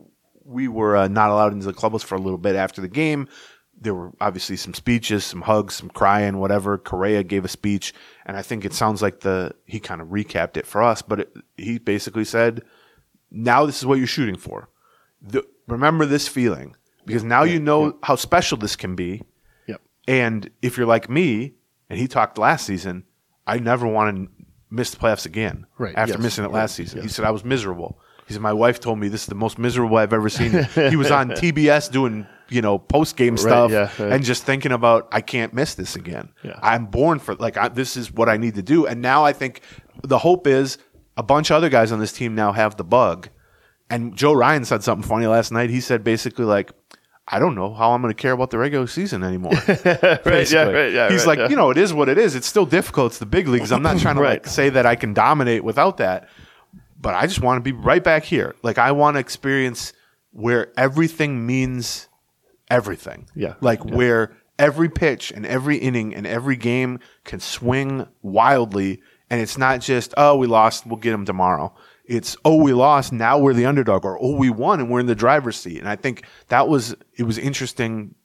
we were uh, not allowed into the clubhouse for a little bit after the game. There were obviously some speeches, some hugs, some crying, whatever. Correa gave a speech, and I think it sounds like the he kind of recapped it for us, but it, he basically said, "Now this is what you're shooting for. The, remember this feeling because now you know how special this can be." Yep. And if you're like me, and he talked last season, I never want to miss the playoffs again. Right, After yes, missing it last season, he said I was miserable. He said my wife told me this is the most miserable I've ever seen. he was on TBS doing you know post game stuff yeah, right. and just thinking about I can't miss this again. Yeah. I'm born for like I, this is what I need to do. And now I think the hope is a bunch of other guys on this team now have the bug. And Joe Ryan said something funny last night. He said basically like. I don't know how I'm going to care about the regular season anymore. right, yeah, right, yeah, He's right, like, yeah. you know, it is what it is. It's still difficult. It's the big leagues. I'm not trying to Right. like say that I can dominate without that, but I just want to be right back here. Like I want to experience where everything means everything. Yeah. Like where every pitch and every inning and every game can swing wildly and it's not just, oh, we lost, we'll get them tomorrow. It's oh we lost, now we're the underdog, or oh we won and we're in the driver's seat. And I think that was it was interesting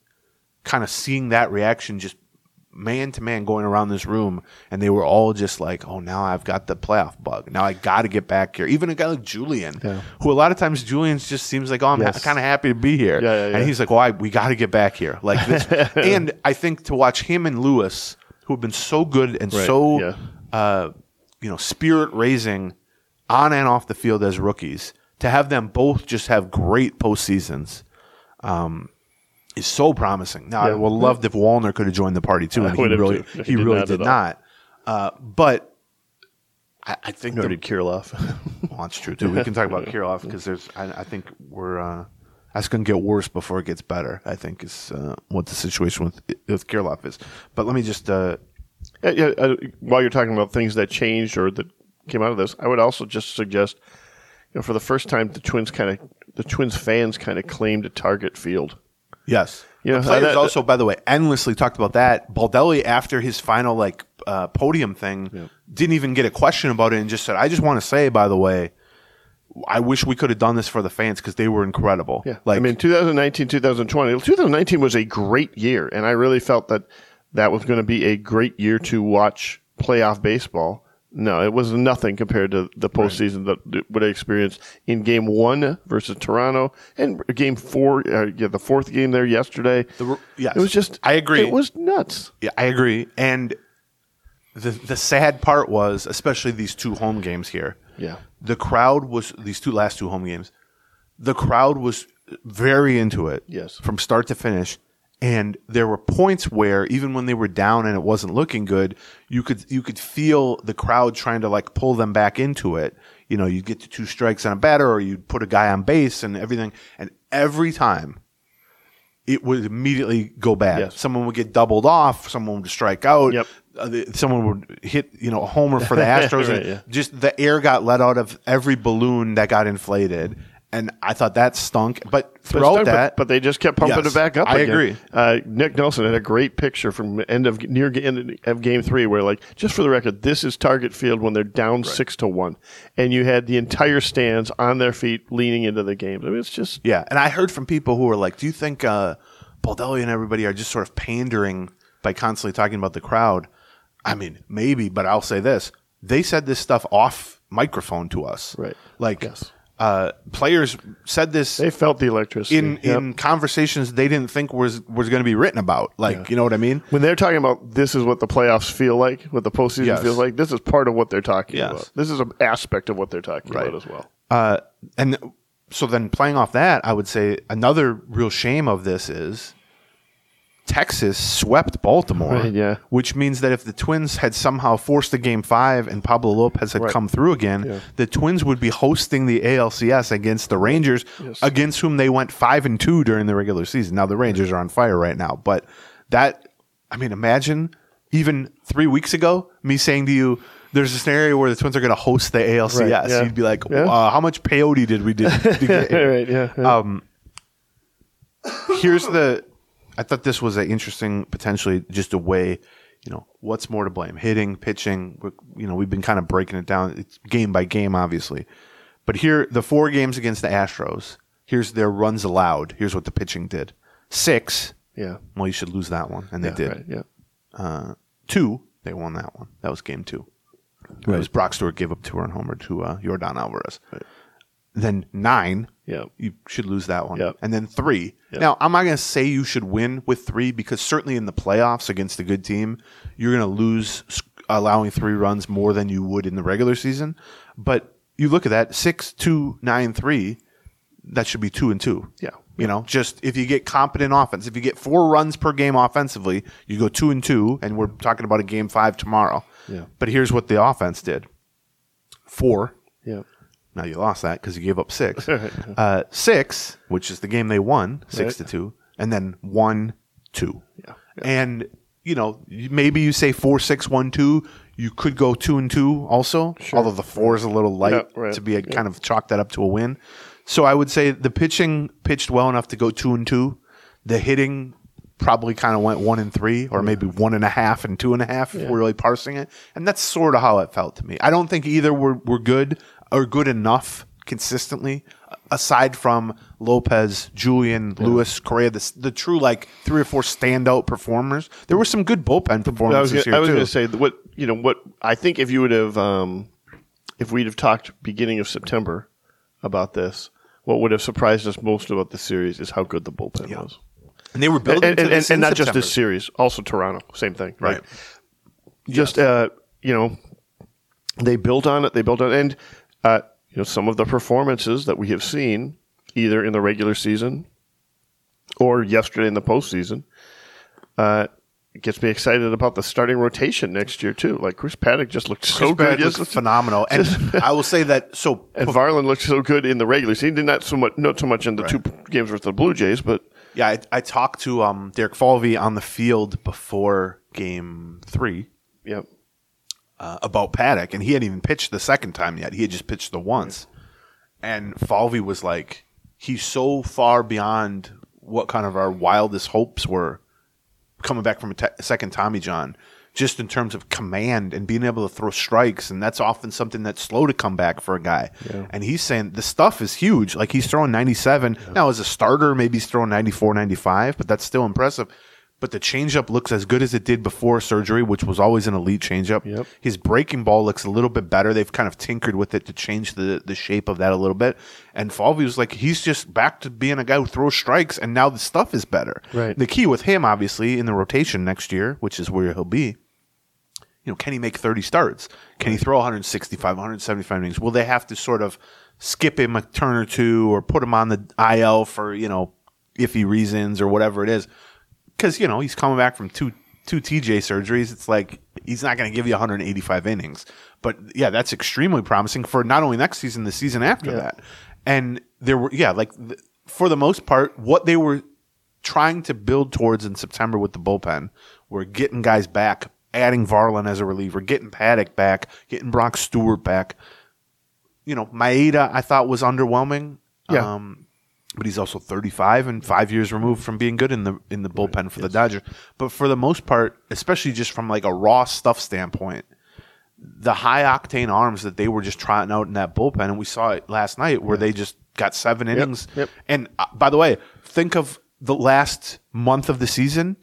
kind of seeing that reaction just man to man going around this room and they were all just like oh now i've got the playoff bug now i got to get back here even a guy like Julien who a lot of times Julien just seems like oh i'm Yes. kind of happy to be here Yeah, yeah, yeah. and he's like well we got to get back here like this and i think to watch him and lewis who have been so good and Right, so yeah. uh, you know spirit raising on and off the field as rookies to have them both just have great postseasons um, is so promising. Now, I would have loved if Wallner could have joined the party too, and he really too. he, He did really not did not. Uh, but I, I think Nor the, did Kirilloff. well, that's true too. We can talk about Kirilloff because there's I, I think we're uh, that's going to get worse before it gets better. I think is uh, what the situation with with Kirilloff is. But let me just uh, Yeah, yeah, uh, while you're talking about things that changed or that came out of this, I would also just suggest, you know, for the first time, the Twins kind of, the Twins fans kind of claimed a target field. Yes. Yeah, the players that- also, by the way, endlessly talked about that. Baldelli, after his final like uh, podium thing, didn't even get a question about it and just said, "I just want to say, by the way, I wish we could have done this for the fans because they were incredible." Yeah, like I mean, 2019, 2020, 2019 was a great year, and I really felt that that was going to be a great year to watch playoff baseball. No, it was nothing compared to the postseason that what I experienced in Game One versus Toronto and Game Four. Uh, yeah, the fourth game there yesterday. The, yes, it was just. I agree. It was nuts. Yeah, I agree. And the the sad part was, especially these two home games here. Yeah. the crowd was these two last two home games. The crowd was very into it. Yes. from start to finish. And there were points where even when they were down and it wasn't looking good, you could you could feel the crowd trying to like pull them back into it. You know, you'd get to two strikes on a batter, or you'd put a guy on base and everything. And every time, it would immediately go bad. Yes. Someone would get doubled off. Someone would strike out. Yep. Uh, the- someone would hit, you know, a homer for the Astros. Right, and yeah. Just the air got let out of every balloon that got inflated, and I thought that stunk. But But, throughout but- that, but they just kept pumping Yes, it back up. I again. agree. Uh, Nick Nelson had a great picture from end of near end of game three, where like just for the record, this is Target Field when they're down six to one, and you had the entire stands on their feet leaning into the game. I mean, it's just Yeah, and I heard from people who were like, "Do you think uh, Baldelli and everybody are just sort of pandering by constantly talking about the crowd?" I mean, maybe, but I'll say this: they said this stuff off microphone to us, Right. Like, Yes. Uh, players said this they felt the electricity in Yep. in conversations they didn't think was was going to be written about. Like, you know what I mean? when they're talking about this is what the playoffs feel like, what the postseason Yes. feels like. This is part of what they're talking Yes. about. This is an aspect of what they're talking Right. about as well. Uh, and so then playing off that, I would say another real shame of this is Texas swept Baltimore. Right, yeah. Which means that if the Twins had somehow forced a game five and Pablo Lopez had Right. come through again, Yeah. the Twins would be hosting the ALCS against the Rangers, against whom they went five and two during the regular season. Now the Rangers are on fire right now, but that I mean, imagine even three weeks ago, me saying to you, "There's a scenario where the Twins are going to host the ALCS." Right, yeah. You'd be like, uh, "How much peyote did we do? right? Yeah. yeah. Um, here's the I thought this was an interesting potentially just a way, you know, what's more to blame? Hitting, pitching, you know, we've been kind of breaking it down. It's game by game obviously. But here the four games against the Astros, here's their runs allowed. Here's what the pitching did. 6. yeah. Well, you should lose that one and they Yeah, did. Right, yeah. Uh, 2, they won that one. That was game 2. It was Brock Stewart gave up two run homer to uh, Yordan Alvarez. Then 9, Yeah. you should lose that one. Yep. And then three. Now, I'm not going to say you should win with three because certainly in the playoffs against a good team, you're going to lose allowing three runs more than you would in the regular season. But you look at that six, two, nine, three, that should be two and two. Yeah. You know, just if you get competent offense, if you get four runs per game offensively, you go two and two, and we're talking about a game five tomorrow. Yeah. But here's what the offense did four, Yeah. Now you lost that because you gave up six. uh, six, which is the game they won, six to two, and then one two. Yeah. And you know, maybe you say four, six, one, two. You could go two and two also, although the four is a little light Yeah, right. to be a, kind of chalk that up to a win. So I would say the pitching pitched well enough to go two and two. The hitting probably kind of went one and three, or maybe one and a half and two and a half if we're really parsing it. And that's sort of how it felt to me. I don't think either were, were good or good enough consistently, aside from Lopez, Julien, Lewis, Correa, the, the true like three or four standout performers. There were some good bullpen I was performances gonna, I was going to say what you know what I think if you would have um, if we'd have talked beginning of September about this, what would have surprised us most about the series is how good the bullpen was, and they were and, building and, and, and in not just this series, also Toronto, same thing, Right. Like, just uh, you know, they built on it. They built on it, and uh, you know some of the performances that we have seen either in the regular season or yesterday in the postseason. Uh, it gets me excited about the starting rotation next year too. Like Chris Paddack just looked so Chris good. Paddack yes- looked phenomenal, and I will say that. So and Varland looked so good in the regular season. Not so much, not so much in the two games with the Blue Jays, but Yeah, I, I talked to um, Derek Falvey on the field before game three yeah, uh, about Paddack, and he hadn't even pitched the second time yet. He had just pitched the once. And Falvey was like, he's so far beyond what kind of our wildest hopes were coming back from a second Tommy John, just in terms of command and being able to throw strikes. And that's often something that's slow to come back for a guy. And he's saying the stuff is huge. Like he's throwing 97. Now, as a starter, maybe he's throwing 94, 95, but that's still impressive. But the changeup looks as good as it did before surgery, which was always an elite changeup. Yep. His breaking ball looks a little bit better. They've kind of tinkered with it to change the the shape of that a little bit. And Falvey was like he's just back to being a guy who throws strikes, and now the stuff is better. Right. The key with him, obviously, in the rotation next year, which is where he'll be. You know, can he make 30 starts? Can he throw 165, 175 innings? Will they have to sort of skip him a turn or two or put him on the IL for, you know, iffy reasons or whatever it is? Because, you know, he's coming back from two two TJ surgeries. It's like he's not going to give you 185 innings. But yeah, that's extremely promising for not only next season, the season after that. And there were, yeah, like th- for the most part, what they were trying to build towards in September with the bullpen were getting guys back, adding Varland as a reliever, getting Paddack back, getting Brock Stewart back. You know, Maeda I thought was underwhelming. Yeah. Um, but he's also 35 and five years removed from being good in the in the bullpen for the Dodgers. But for the most part, especially just from like a raw stuff standpoint, the high octane arms that they were just trotting out in that bullpen, and we saw it last night where they just got seven innings. yep. And uh, by the way, think of the last month of the season.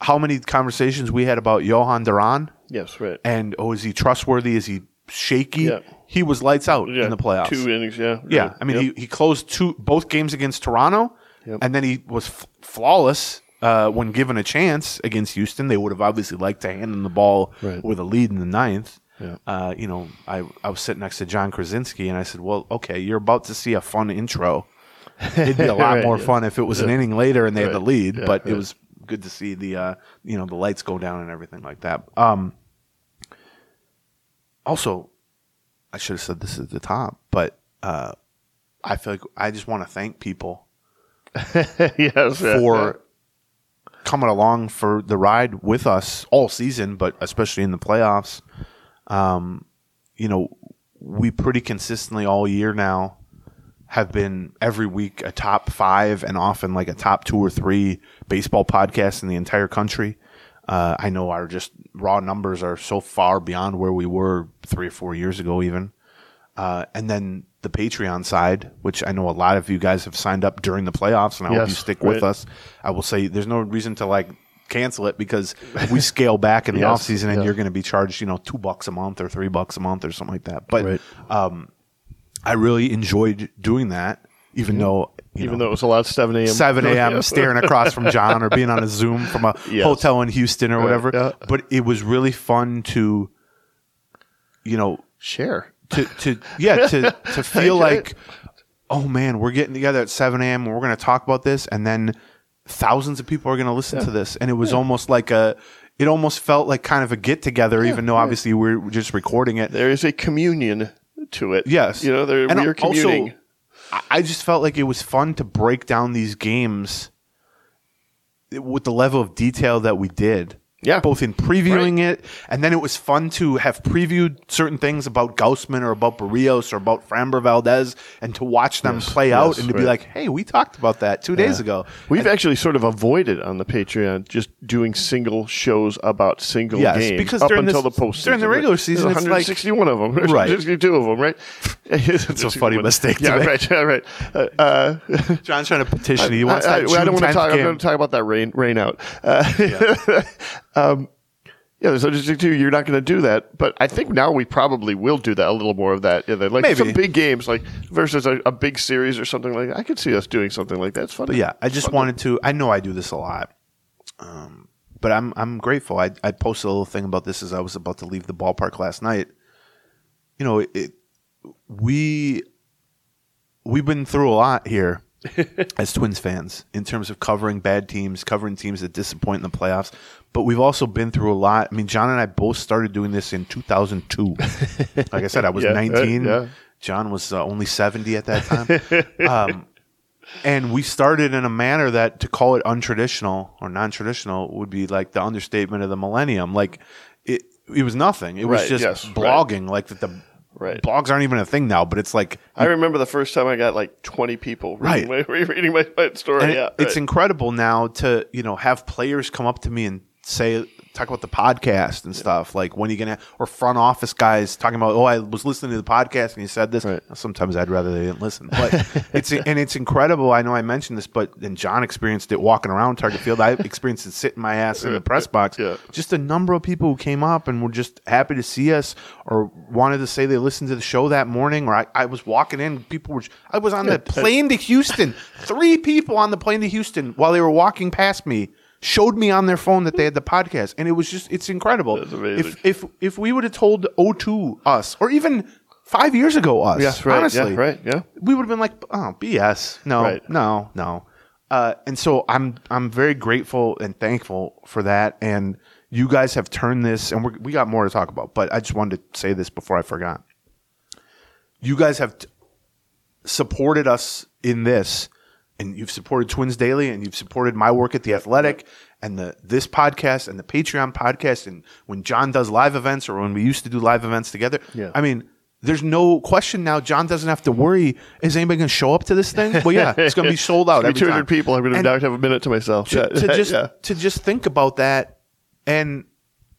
How many conversations we had about Jhoan Duran Yes, right. and oh, is he trustworthy? Is he shaky? Yeah. He was lights out yeah, in the playoffs. Two innings, yeah. Yeah. I mean, Yep. he, he closed two both games against Toronto, Yep. and then he was f- flawless uh, when given a chance against Houston. They would have obviously liked to hand him the ball Right. with a lead in the ninth. Yeah. Uh, you know, I, I was sitting next to Jon Krawczynski, and I said, "Well, okay, you're about to see a fun intro. It'd be a lot Right, more yeah. fun if it was an inning later and they had the lead, but it was good to see the uh, you know the lights go down and everything like that. Um, also, I should have said this at the top, but uh, I feel like I just want to thank people yes, yeah, for coming along for the ride with us all season, but especially in the playoffs. Um, you know, we pretty consistently all year now have been every week a top five and often like a top two or three baseball podcast in the entire country. Uh, I know our just raw numbers are so far beyond where we were three or four years ago, even. Uh, and then the Patreon side, which I know a lot of you guys have signed up during the playoffs, and I hope you stick right. with us. I will say there's no reason to like cancel it because we scale back in the Yes, off season, and yeah. you're going to be charged, you know, two bucks a month or three bucks a month or something like that. But Right. um, I really enjoyed doing that, even though Even know, though it was a lot of 7 a.m. 7 a.m. Staring across from John or being on a Zoom from a Yes. hotel in Houston or whatever. yeah. But it was really fun to, you know, Share. to to yeah to to feel like, oh man, we're getting together at 7 a.m. and we're going to talk about this, and then thousands of people are going to listen to this, and it was almost like a. It almost felt like kind of a get together, even though obviously we're just recording it. There is a communion to it. Yes. You know, there, we are also, communing. I- I just felt like it was fun to break down these games with the level of detail that we did. Yeah. Both in previewing it, and then it was fun to have previewed certain things about Gausman or about Berríos or about Framber Valdez and to watch them play out and to be like, hey, we talked about that two days ago. We've actually sort of avoided on the Patreon just doing single shows about single Yes, games because up during until this- the postseason. during the regular season, There's it's like- 161 of them, Right. 162 of them, right? It's a funny mistake to Yeah, make. right, yeah, right. Uh, uh, John's trying to petition. He wants I, I, I don't want to 10th talk. I'm going to talk about that rain rain out. Uh, um, yeah, so just too, you're not going to do that, but I think now we probably will do that a little more of that. Yeah, like Maybe. some big games, like versus a, a big series or something like that. I could see us doing something like that. It's funny. Yeah, I just wanted to. I know I do this a lot, um, but I'm I'm grateful. I I posted a little thing about this as I was about to leave the ballpark last night. You know, it we we've been through a lot here as Twins fans in terms of covering bad teams, covering teams that disappoint in the playoffs. But we've also been through a lot. I mean, John and I both started doing this in 2002. like I said, I was Yeah, right, 19. yeah. John was uh, only 70 at that time. um, and we started in a manner that to call it untraditional or non-traditional would be like the understatement of the millennium. Like it, it was nothing. It was Right, just yes, right. blogging. Like that the Right. blogs aren't even a thing now. But it's like I remember the first time I got like 20 people reading, Right. my, reading my, my story. and it- yeah, it's incredible now to you know have players come up to me and say talk about the podcast and stuff. Like when are you gonna or front office guys talking about, oh, I was listening to the podcast and you said this. Right. Sometimes I'd rather they didn't listen, but it's and it's incredible. I know I mentioned this, but then John experienced it walking around Target Field. I experienced it sitting my ass in the press box. Yeah. Just a number of people who came up and were just happy to see us or wanted to say they listened to the show that morning. Or I, I was walking in, people were. I was on the plane to Houston. Three people on the plane to Houston while they were walking past me showed me on their phone that they had the podcast, and it was just it's incredible. If if if we would have told O2 us or even five years ago us, Yes, right. honestly, yeah, right. Yeah. we would have been like, oh, BS. No, Right. no, no. Uh, and so I'm I'm very grateful and thankful for that. And you guys have turned this, and we're, we got more to talk about. But I just wanted to say this before I forgot. You guys have t- supported us in this, and you've supported Twins Daily, and you've supported my work at the Athletic, and the this podcast, and the Patreon podcast, and when John does live events, or when we used to do live events together. Yeah. I mean, there's no question now. John doesn't have to worry. Is anybody going to show up to this thing? Well, yeah, it's going to be sold out. Every every 200 time. people, I'm going to have a minute to myself. to, to just yeah. to just think about that, and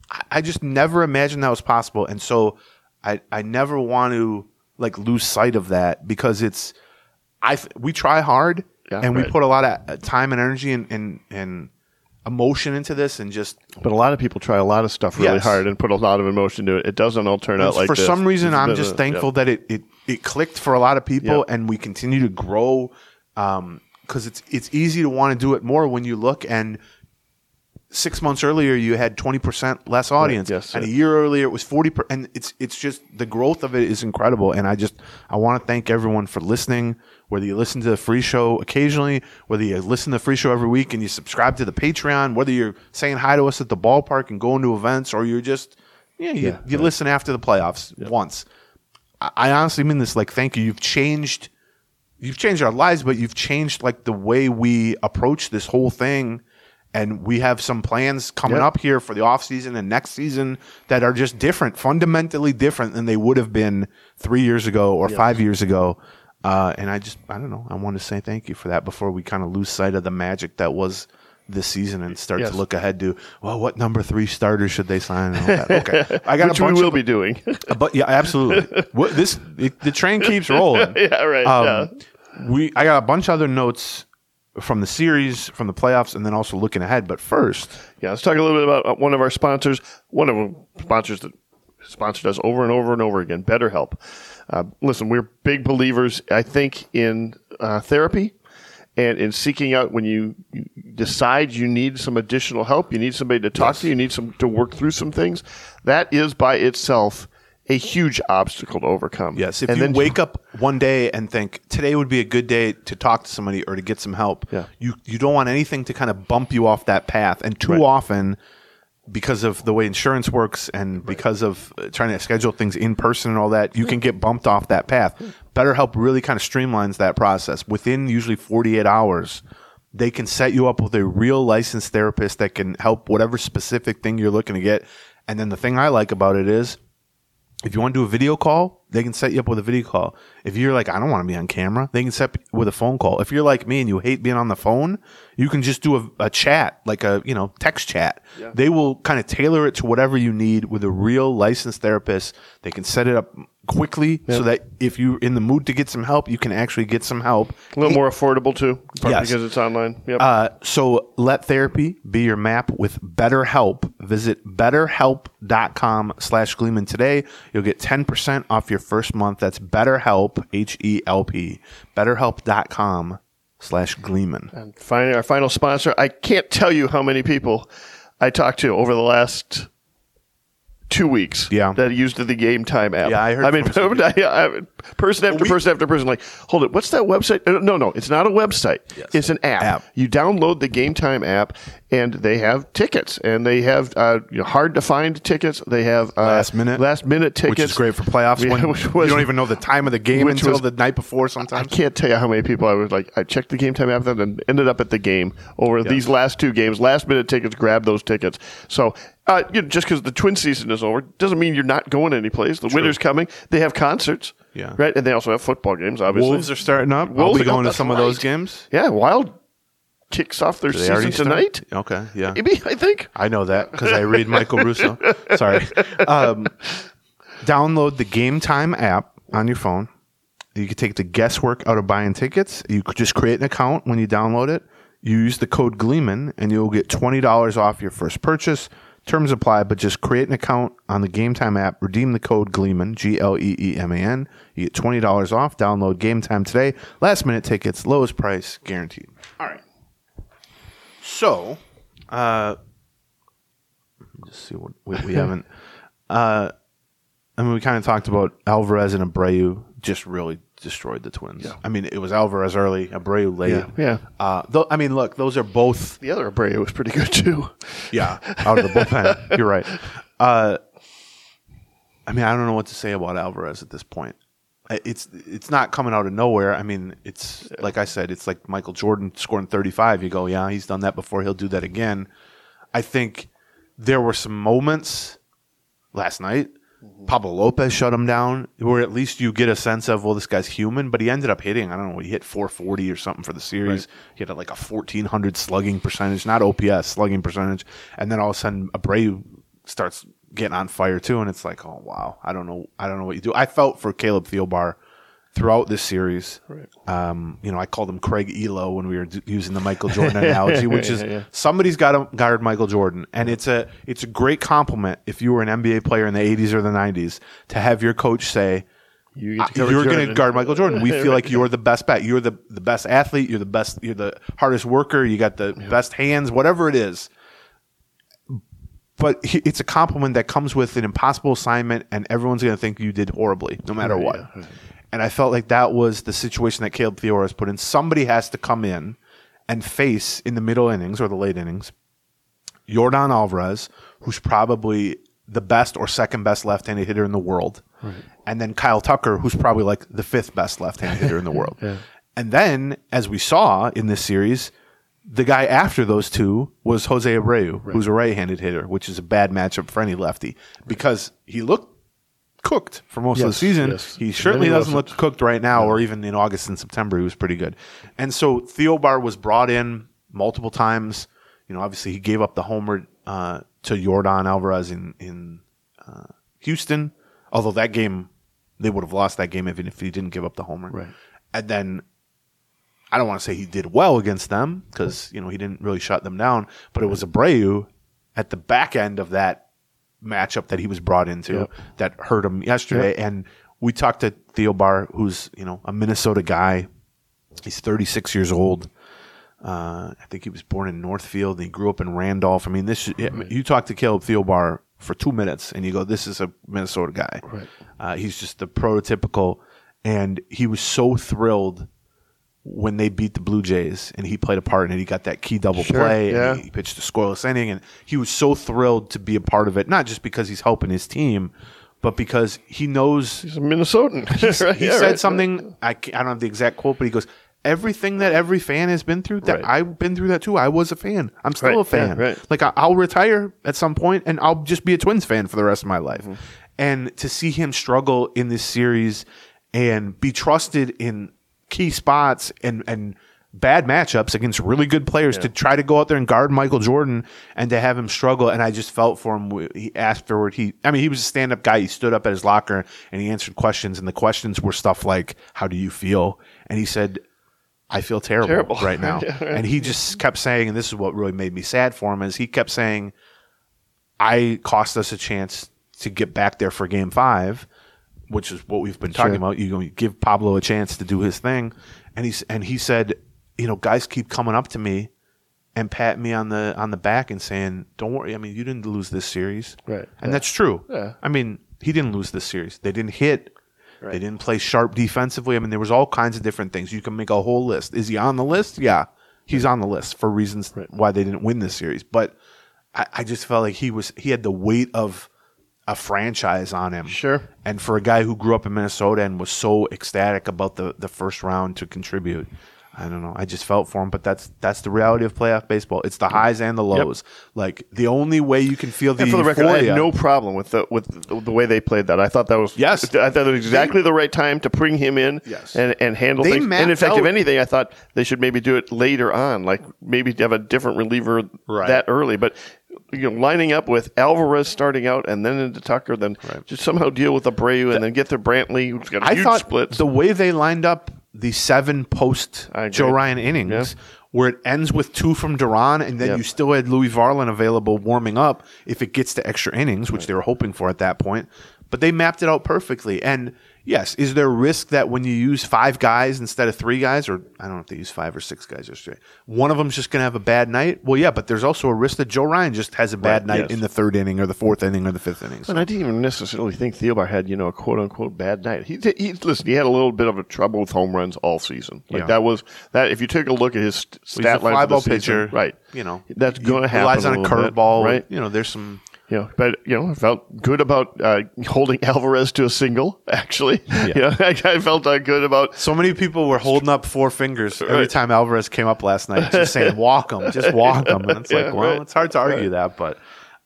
I- I just never imagined that was possible, and so I I never want to like lose sight of that because it's I we try hard Yeah, and we put a lot of uh, time and energy and and, and emotion into this and just But a lot of people try a lot of stuff really Yes. hard and put a lot of emotion to it. It doesn't all turn out like for this. some reason It's a i'm just of- thankful yeah. that it, it it clicked for a lot of people Yep. and we continue to grow um because it's it's easy to want to do it more when you look and six months earlier you had 20% less audience. yes, and a year earlier it was 40 per, and it's it's just the growth of it is incredible. And i just i want to thank everyone for listening whether you listen to the free show occasionally whether you listen to the free show every week and you subscribe to the patreon whether you're saying hi to us at the ballpark and going to events or you're just yeah, you, Yeah, you listen after the playoffs once. I, I honestly mean this like thank you. You've changed you've changed our lives, but you've changed like the way we approach this whole thing. And we have some plans coming Yep. up here for the off season and next season that are just different, fundamentally different than they would have been three years ago or five years ago. Uh, and I just, I don't know. I want to say thank you for that before we kind of lose sight of the magic that was this season and start Yes. to look ahead to, well, what number three starters should they sign? And all that. Okay. I got Which a We will of, be doing. but yeah, absolutely. what, this, it, the train keeps rolling. yeah, right. Um, yeah. we I got a bunch of other notes from the series, from the playoffs, and then also looking ahead. But first, Yeah, let's talk a little bit about uh, one of our sponsors. One of them sponsors that sponsored us over and over and over again. BetterHelp. Uh, listen, we're big believers. I think in uh, therapy and in seeking out when you, you decide you need some additional help, you need somebody to talk to, you need some to work through some things. That is by itself a huge obstacle to overcome. yes, if and you then wake up one day and think today would be a good day to talk to somebody or to get some help, Yeah. you you don't want anything to kind of bump you off that path. And too Right. often, because of the way insurance works and because of uh, trying to schedule things in person and all that, you can get bumped off that path. BetterHelp really kind of streamlines that process. Within usually 48 hours, they can set you up with a real licensed therapist that can help whatever specific thing you're looking to get. And then the thing I like about it is if you want to do a video call, they can set you up with a video call. If you're like, I don't want to be on camera, they can set with a phone call. If you're like me and you hate being on the phone, you can just do a, a chat, like a you know text chat. They will kind of tailor it to whatever you need with a real licensed therapist. They can set it up quickly so that if you're in the mood to get some help, you can actually get some help. a little more affordable too, partly Yes. because it's online. Yep. Uh, so let therapy be your map with BetterHelp. Visit betterhelp.com slash Gleeman today. You'll get 10% off your first month. That's BetterHelp, H-E-L-P, betterhelp.com slash Gleeman. And finally, our final sponsor. I can't tell you how many people I talked to over the last two weeks. Yeah. that used the Game Time app. Yeah, I heard I mean, I- I- person after we- person after person, like, hold it. What's that website? Uh, No, no, it's not a website. It's an app. App. You download the Game Time app, and they have tickets, and they have uh, you know, hard to find tickets. They have uh, Last minute. last minute tickets, Which is great for playoffs Yeah, when was- you don't even know the time of the game until was- the night before Sometimes I can't tell you how many people I was like. I checked the game time app then and ended up at the game over these last two games. Last minute tickets, grab those tickets. So uh, you know, just because the twin season is over doesn't mean you're not going anyplace. The winter's coming. They have concerts. Yeah. Right, and they also have football games. Obviously, Wolves are starting up. I'll Wolves be are- going to some of those games. Yeah, wild. kicks off their season already start? tonight. Okay, yeah. Maybe I think. I know that because I read Michael Russo. Sorry. Um, download the Game Time app on your phone. You can take the guesswork out of buying tickets. You could just create an account when you download it. You use the code Gleeman and you'll get twenty dollars off your first purchase. Terms apply, but just create an account on the Game Time app. Redeem the code Gleeman, G L E E M A N. You get twenty dollars off. Download Game Time today. Last minute tickets, lowest price guaranteed. All right. So, uh, just see what we, we haven't. Uh, I mean, we kind of talked about Alvarez and Abreu just really destroyed the Twins. I mean, it was Alvarez early, Abreu late. Yeah, yeah. Uh, though, I mean, look, those are both The other Abreu was pretty good too. yeah out of the bullpen. You're right. Uh, I mean, I don't know what to say about Alvarez at this point. It's it's not coming out of nowhere. I mean, it's like I said, it's like Michael Jordan scoring 35. You go, yeah, he's done that before. He'll do that again. I think there were some moments last night. Mm-hmm. Pablo Lopez shut him down, where at least you get a sense of, well, this guy's human. But he ended up hitting, I don't know, he hit 440 or something for the series. He had like a 1400 slugging percentage, not OPS, slugging percentage. And then all of a sudden, Abreu starts getting on fire too. And it's like, oh, wow, I don't know. I don't know what you do. I felt for Caleb Thielbar throughout this series. Um, you know, I called him Craig Ehlo when we were d- using the Michael Jordan analogy, which is somebody's got to guard Michael Jordan, and it's a it's a great compliment if you were an NBA player in the '80s or the '90s to have your coach say. You you're going to guard Michael Jordan. We feel like you're the best bet. You're the the best athlete. You're the best. You're the hardest worker. You got the best hands. Whatever it is, but he- it's a compliment that comes with an impossible assignment, and everyone's going to think you did horribly, no matter what. And I felt like that was the situation that Caleb Thielbar has put in. Somebody has to come in and face in the middle innings or the late innings Yordan Alvarez, who's probably the best or second best left-handed hitter in the world, and then Kyle Tucker, who's probably like the fifth best left-handed hitter in the world. And then, as we saw in this series, the guy after those two was Jose Abreu, who's a right-handed hitter, which is a bad matchup for any lefty because he looked cooked for most of the season. yes. He certainly doesn't wasn't. look cooked right now, or even in August and September, he was pretty good. And so Thielbar was brought in multiple times. You know, obviously he gave up the homer uh, to Yordan Alvarez in in uh, Houston. Although that game, they would have lost that game even if he didn't give up the homer. Right. And then I don't want to say he did well against them because you know he didn't really shut them down, but it was Abreu at the back end of that matchup that he was brought into Yep. that hurt him yesterday. And we talked to Thielbar, who's you know a Minnesota guy. He's 36 years old. Uh, I think he was born in Northfield he grew up in Randolph. I mean, this you talk to Caleb Thielbar for two minutes and you go, "This is a Minnesota guy." Right. Uh, he's just the prototypical, and he was so thrilled when they beat the Blue Jays and he played a part in it. He got that key double Sure, play. yeah. And he, he pitched a scoreless inning, and he was so thrilled to be a part of it. Not just because he's helping his team, but because he knows He's a Minnesotan. Right, he yeah, said right. something. I, I don't have the exact quote, but he goes, "Everything that every fan has been through, that. I've been through that too. I was a fan. I'm still a fan. yeah. Like I, I'll retire at some point, and I'll just be a Twins fan for the rest of my life. Mm-hmm. And to see him struggle in this series and be trusted in key spots and and bad matchups against really good players to try to go out there and guard Michael Jordan and to have him struggle. And I just felt for him. He afterward, he, I mean, he was a stand up guy. He stood up at his locker and he answered questions. And the questions were stuff like, How do you feel? And he said, I feel terrible, Terrible. right now. Yeah, right. And he just kept saying, and this is what really made me sad for him, is he kept saying, I cost us a chance to get back there for game five, which is what we've been talking Sure. about. You know, you give Pablo a chance to do his thing. And he's and he said, you know, guys keep coming up to me and patting me on the on the back and saying, Don't worry, I mean, you didn't lose this series. Right. And that's true. Yeah. I mean, he didn't lose this series. They didn't hit. They didn't play sharp defensively. I mean, there was all kinds of different things. You can make a whole list. Is he on the list? Yeah, he's on the list for reasons why they didn't win this series. But I, I just felt like he was he had the weight of a franchise on him. Sure. And for a guy who grew up in Minnesota and was so ecstatic about the the first round to contribute, I don't know. I just felt for him, but that's that's the reality of playoff baseball. It's the highs and the lows. Like the only way you can feel the And for the record, I had no problem with the with the, way they played that. I thought that was Yes. I thought it was exactly the right time to bring him in Yes. and, and handle They things. And in fact, if anything, I thought they should maybe do it later on, like maybe have a different reliever Right. that early. But you know, lining up with Alvarez starting out and then into Tucker, then just somehow deal with Abreu and then get to Brantley, who's got a I huge thought splits. the way they lined up the seven post Joe Ryan innings, Yeah. where it ends with two from Duran, and then Yep. you still had Louie Varland available warming up if it gets to extra innings, which they were hoping for at that point. But they mapped it out perfectly. And yes, is there risk that when you use five guys instead of three guys, or I don't know if they use five or six guys yesterday, one of them's just going to have a bad night? Well, yeah, but there's also a risk that Joe Ryan just has a bad Right, night yes. in the third inning or the fourth inning or the fifth inning. So- And I didn't even necessarily think Thielbar had, you know, a quote unquote bad night. He, he listen, he had a little bit of a trouble with home runs all season. Like Yeah. that was that. If you take a look at his st- He's a stat line, fly the ball season, pitcher, right? You know, that's going to happen. Relies on a curveball, right? You know, there's some. You know, but you know, I felt good about uh, holding Alvarez to a single. Actually, yeah, you know, I, I felt uh, good about. So many people were holding up four fingers every Right. time Alvarez came up last night, just saying "walk him, just walk him," and it's Yeah, like, well, right. it's hard to argue that, but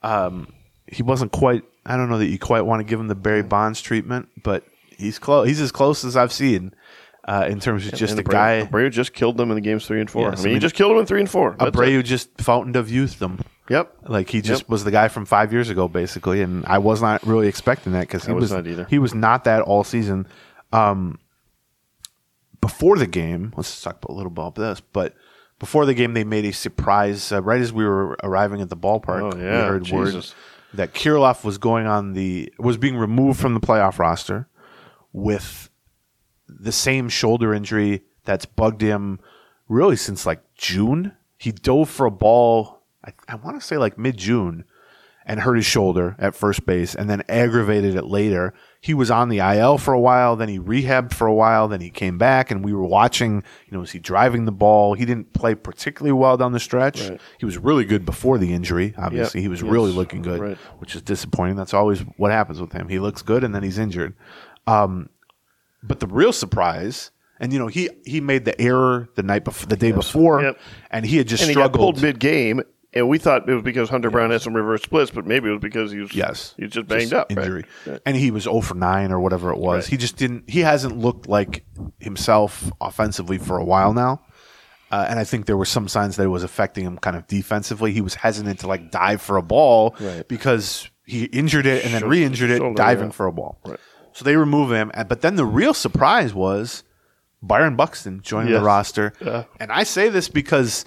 um, he wasn't quite. I don't know that you quite want to give him the Barry Bonds treatment, but he's close. He's as close as I've seen uh, in terms of just and a Abreu- guy. Abreu just killed them in the games three and four. Yes, I I mean, he just killed them in three and four. That's Abreu it. just fountained of youth them. Yep. Like he just Yep. was the guy from five years ago, basically, and I was not really expecting that because he was not either. he was not that all season. Um, before the game, let's talk about a little about this. But before the game, they made a surprise uh, right as we were arriving at the ballpark. Oh, we yeah, heard word that Kirilloff was going on the was being removed from the playoff roster with the same shoulder injury that's bugged him really since like June. He dove for a ball, I, I want to say like mid June, and hurt his shoulder at first base and then aggravated it later. He was on the IL for a while, then he rehabbed for a while, then he came back and we were watching, you know, was he driving the ball? He didn't play particularly well down the stretch. Right. He was really good before the injury. Obviously, Yep. he was Yes. really looking good, Right. which is disappointing. That's always what happens with him. He looks good and then he's injured. Um, but the real surprise, and you know, he he made the error the night before, the day before, Yep. and he had just and struggled. mid game, and we thought it was because Hunter Brown had some reverse splits, but maybe it was because he was Yes, he was just banged up, right? injury, and he was 0 for nine or whatever it was. Right. He just didn't. He hasn't looked like himself offensively for a while now. Uh, and I think there were some signs that it was affecting him kind of defensively. He was hesitant to like dive for a ball Right. because he injured it and then re-injured it, shoulder, diving yeah. for a ball. Right. So they remove him, but then the real surprise was Byron Buxton joining Yes. the roster. Yeah. And I say this because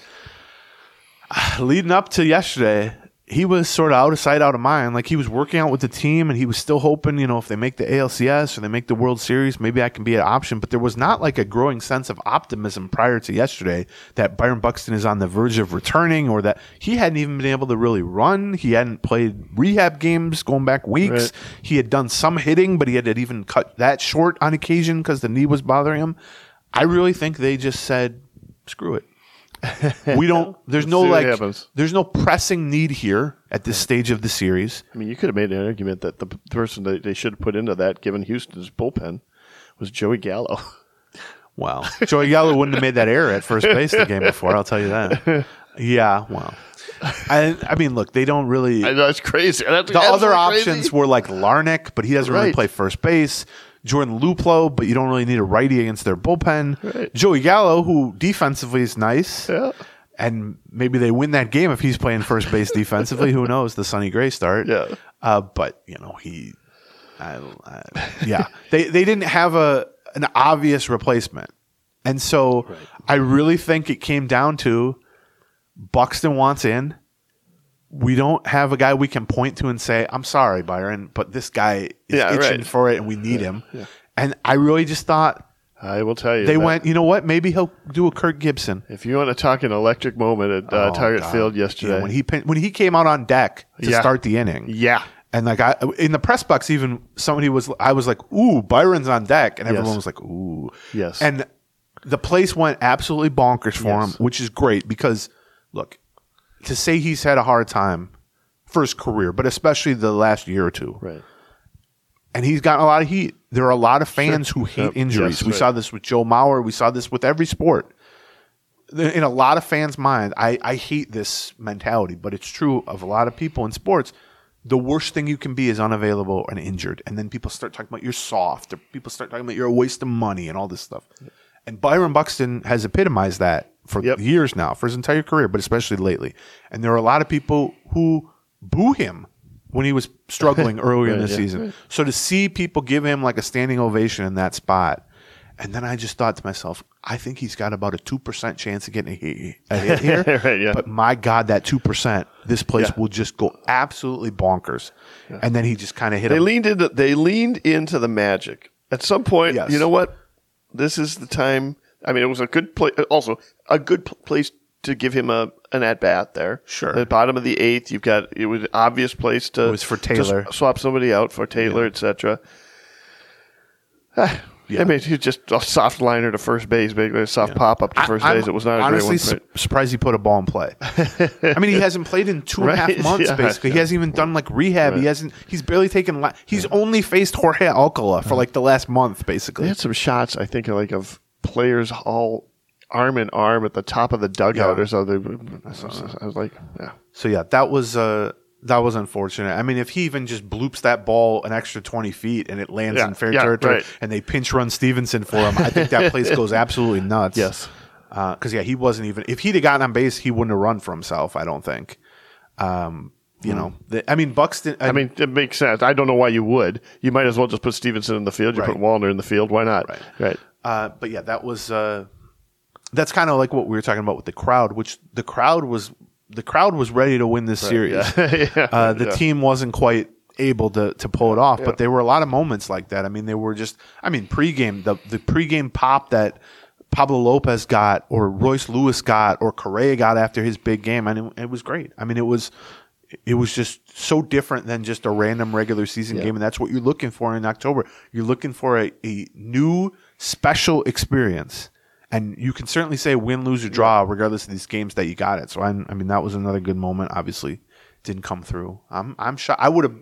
leading up to yesterday, he was sort of out of sight, out of mind. Like he was working out with the team, and he was still hoping, you know, if they make the ALCS or they make the World Series, maybe I can be an option. But there was not like a growing sense of optimism prior to yesterday that Byron Buxton is on the verge of returning, or that he hadn't even been able to really run. He hadn't played rehab games going back weeks. Right. He had done some hitting, but he had even cut that short on occasion because the knee was bothering him. I really think they just said, "Screw it." we don't. There's no like. There's no pressing need here at this stage of the series. I mean, you could have made an argument that the person that they should have put into that, given Houston's bullpen, was Joey Gallo. Wow, Joey Gallo wouldn't have made that error at first base the game before. I'll tell you that. Yeah, well, I, I mean, look, they don't really. I know it's crazy. The other options crazy. were like Larnach, but he doesn't really play first base. Jordan Luplow, but you don't really need a righty against their bullpen. Right. Joey Gallo, who defensively is nice. Yeah. And maybe they win that game if he's playing first base defensively. Who knows? The Sonny Gray start. Yeah. Uh, but you know he, I, I, yeah, they they didn't have a an obvious replacement, and so I really think it came down to Buxton wants in. We don't have a guy we can point to and say, "I'm sorry, Byron, but this guy is Yeah, itching right. for it, and we need him." And I really just thought I will tell you. they went, you know what? Maybe he'll do a Kirk Gibson. If you want to talk an electric moment at uh, Oh, Target God. Field Yeah, yesterday, when he when he came out on deck to Yeah. start the inning, yeah, and like I in the press box, even somebody was I was like, "Ooh, Byron's on deck," and everyone Yes. was like, "Ooh, Yes. And the place went absolutely bonkers for Yes. him, which is great because look, to say he's had a hard time for his career, but especially the last year or two, right. and he's gotten a lot of heat. There are a lot of fans who hate Yep. injuries. Yes, we right. saw this with Joe Mauer. We saw this with every sport. in a lot of fans' mind, I, I hate this mentality, but it's true of a lot of people in sports. The worst thing you can be is unavailable and injured, and then people start talking about you're soft, or people start talking about you're a waste of money and all this stuff. And Byron Buxton has epitomized that for Yep. years now, for his entire career, but especially lately. And there are a lot of people who boo him when he was struggling earlier in the yeah. season. So to see people give him like a standing ovation in that spot, and then I just thought to myself, I think he's got about a two percent chance of getting a hit, a hit here. Right, yeah. But my God, that two percent, this place Yeah. will just go absolutely bonkers. And then he just kind of hit They him. leaned into they leaned into the magic. At some point, Yes. you know what? This is the time. I mean, it was a good play. Also, a good pl- place to give him a an at bat there. Sure. At the bottom of the eighth, you've got it was an obvious place to. It was for Taylor. s- swap somebody out for Taylor, etc. I mean, he's just a soft liner to first base, big a soft pop up to 1st I'm base. It was not a honestly great one. su- surprised he put a ball in play. I mean, he hasn't played in two and a half Right, months. yeah, basically, he hasn't even done like rehab. He hasn't. He's barely taken. La- he's only faced Jorge Alcala for like the last month, They basically. had some shots, I think, like of players all arm in arm at the top of the dugout Yeah. or something. I was like, yeah. So yeah, that was uh that was unfortunate. I mean, if he even just bloops that ball an extra twenty feet and it lands Yeah, in fair yeah, territory, right. and they pinch run Stevenson for him, I think that place goes absolutely nuts. Yes. because yeah, he wasn't even. If he'd have gotten on base, he wouldn't have run for himself. I don't think. Um, you know, the, I mean, Buxton. Hmm. I mean, it makes sense. I don't know why you would. You might as well just put Stevenson in the field. You Right. put Wallner in the field. Why not? Right. Right. Uh, but yeah, that was uh, that's kind of like what we were talking about with the crowd, which the crowd was the crowd was ready to win this series. Yeah. Uh, the Yeah. team wasn't quite able to to pull it off, but there were a lot of moments like that. I mean, they were just I mean, pregame the the pregame pop that Pablo Lopez got or Royce Lewis got or Correa got after his big game, and it, it was great. I mean, it was it was just so different than just a random regular season game, and that's what you're looking for in October. You're looking for a, a new special experience, and you can certainly say win, lose, or draw, regardless of these games that you got it. So I, I mean, that was another good moment. Obviously, didn't come through. I'm I'm shocked. I would have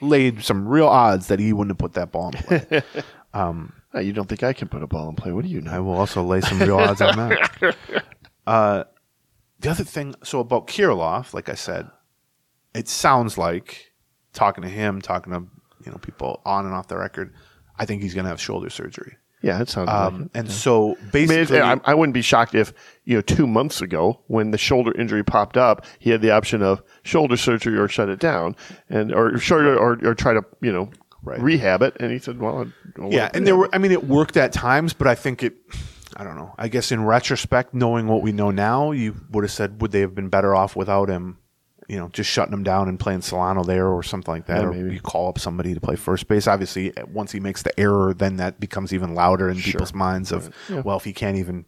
laid some real odds that he wouldn't have put that ball in play. Uh, you don't think I can put a ball in play? What do you know? I will also lay some real odds on that. Uh, the other thing, so about Kirilloff, like I said, it sounds like talking to him, talking to you know people on and off the record. I think he's going to have shoulder surgery. Yeah, it sounds Um, like it. and so I mean, basically, I, I wouldn't be shocked if you know two months ago, when the shoulder injury popped up, he had the option of shoulder surgery or shut it down, and or shoulder or, or try to you know Right. rehab it. And he said, "Well, yeah, and there were. I mean, it worked at times, but I think it. I don't know. I guess in retrospect, knowing what we know now, you would have said, would they have been better off without him? You know, just shutting him down and playing Solano there or something like that, Yeah, or maybe. you call up somebody to play first base. Obviously, once he makes the error, then that becomes even louder in people's minds. Of well, if he can't even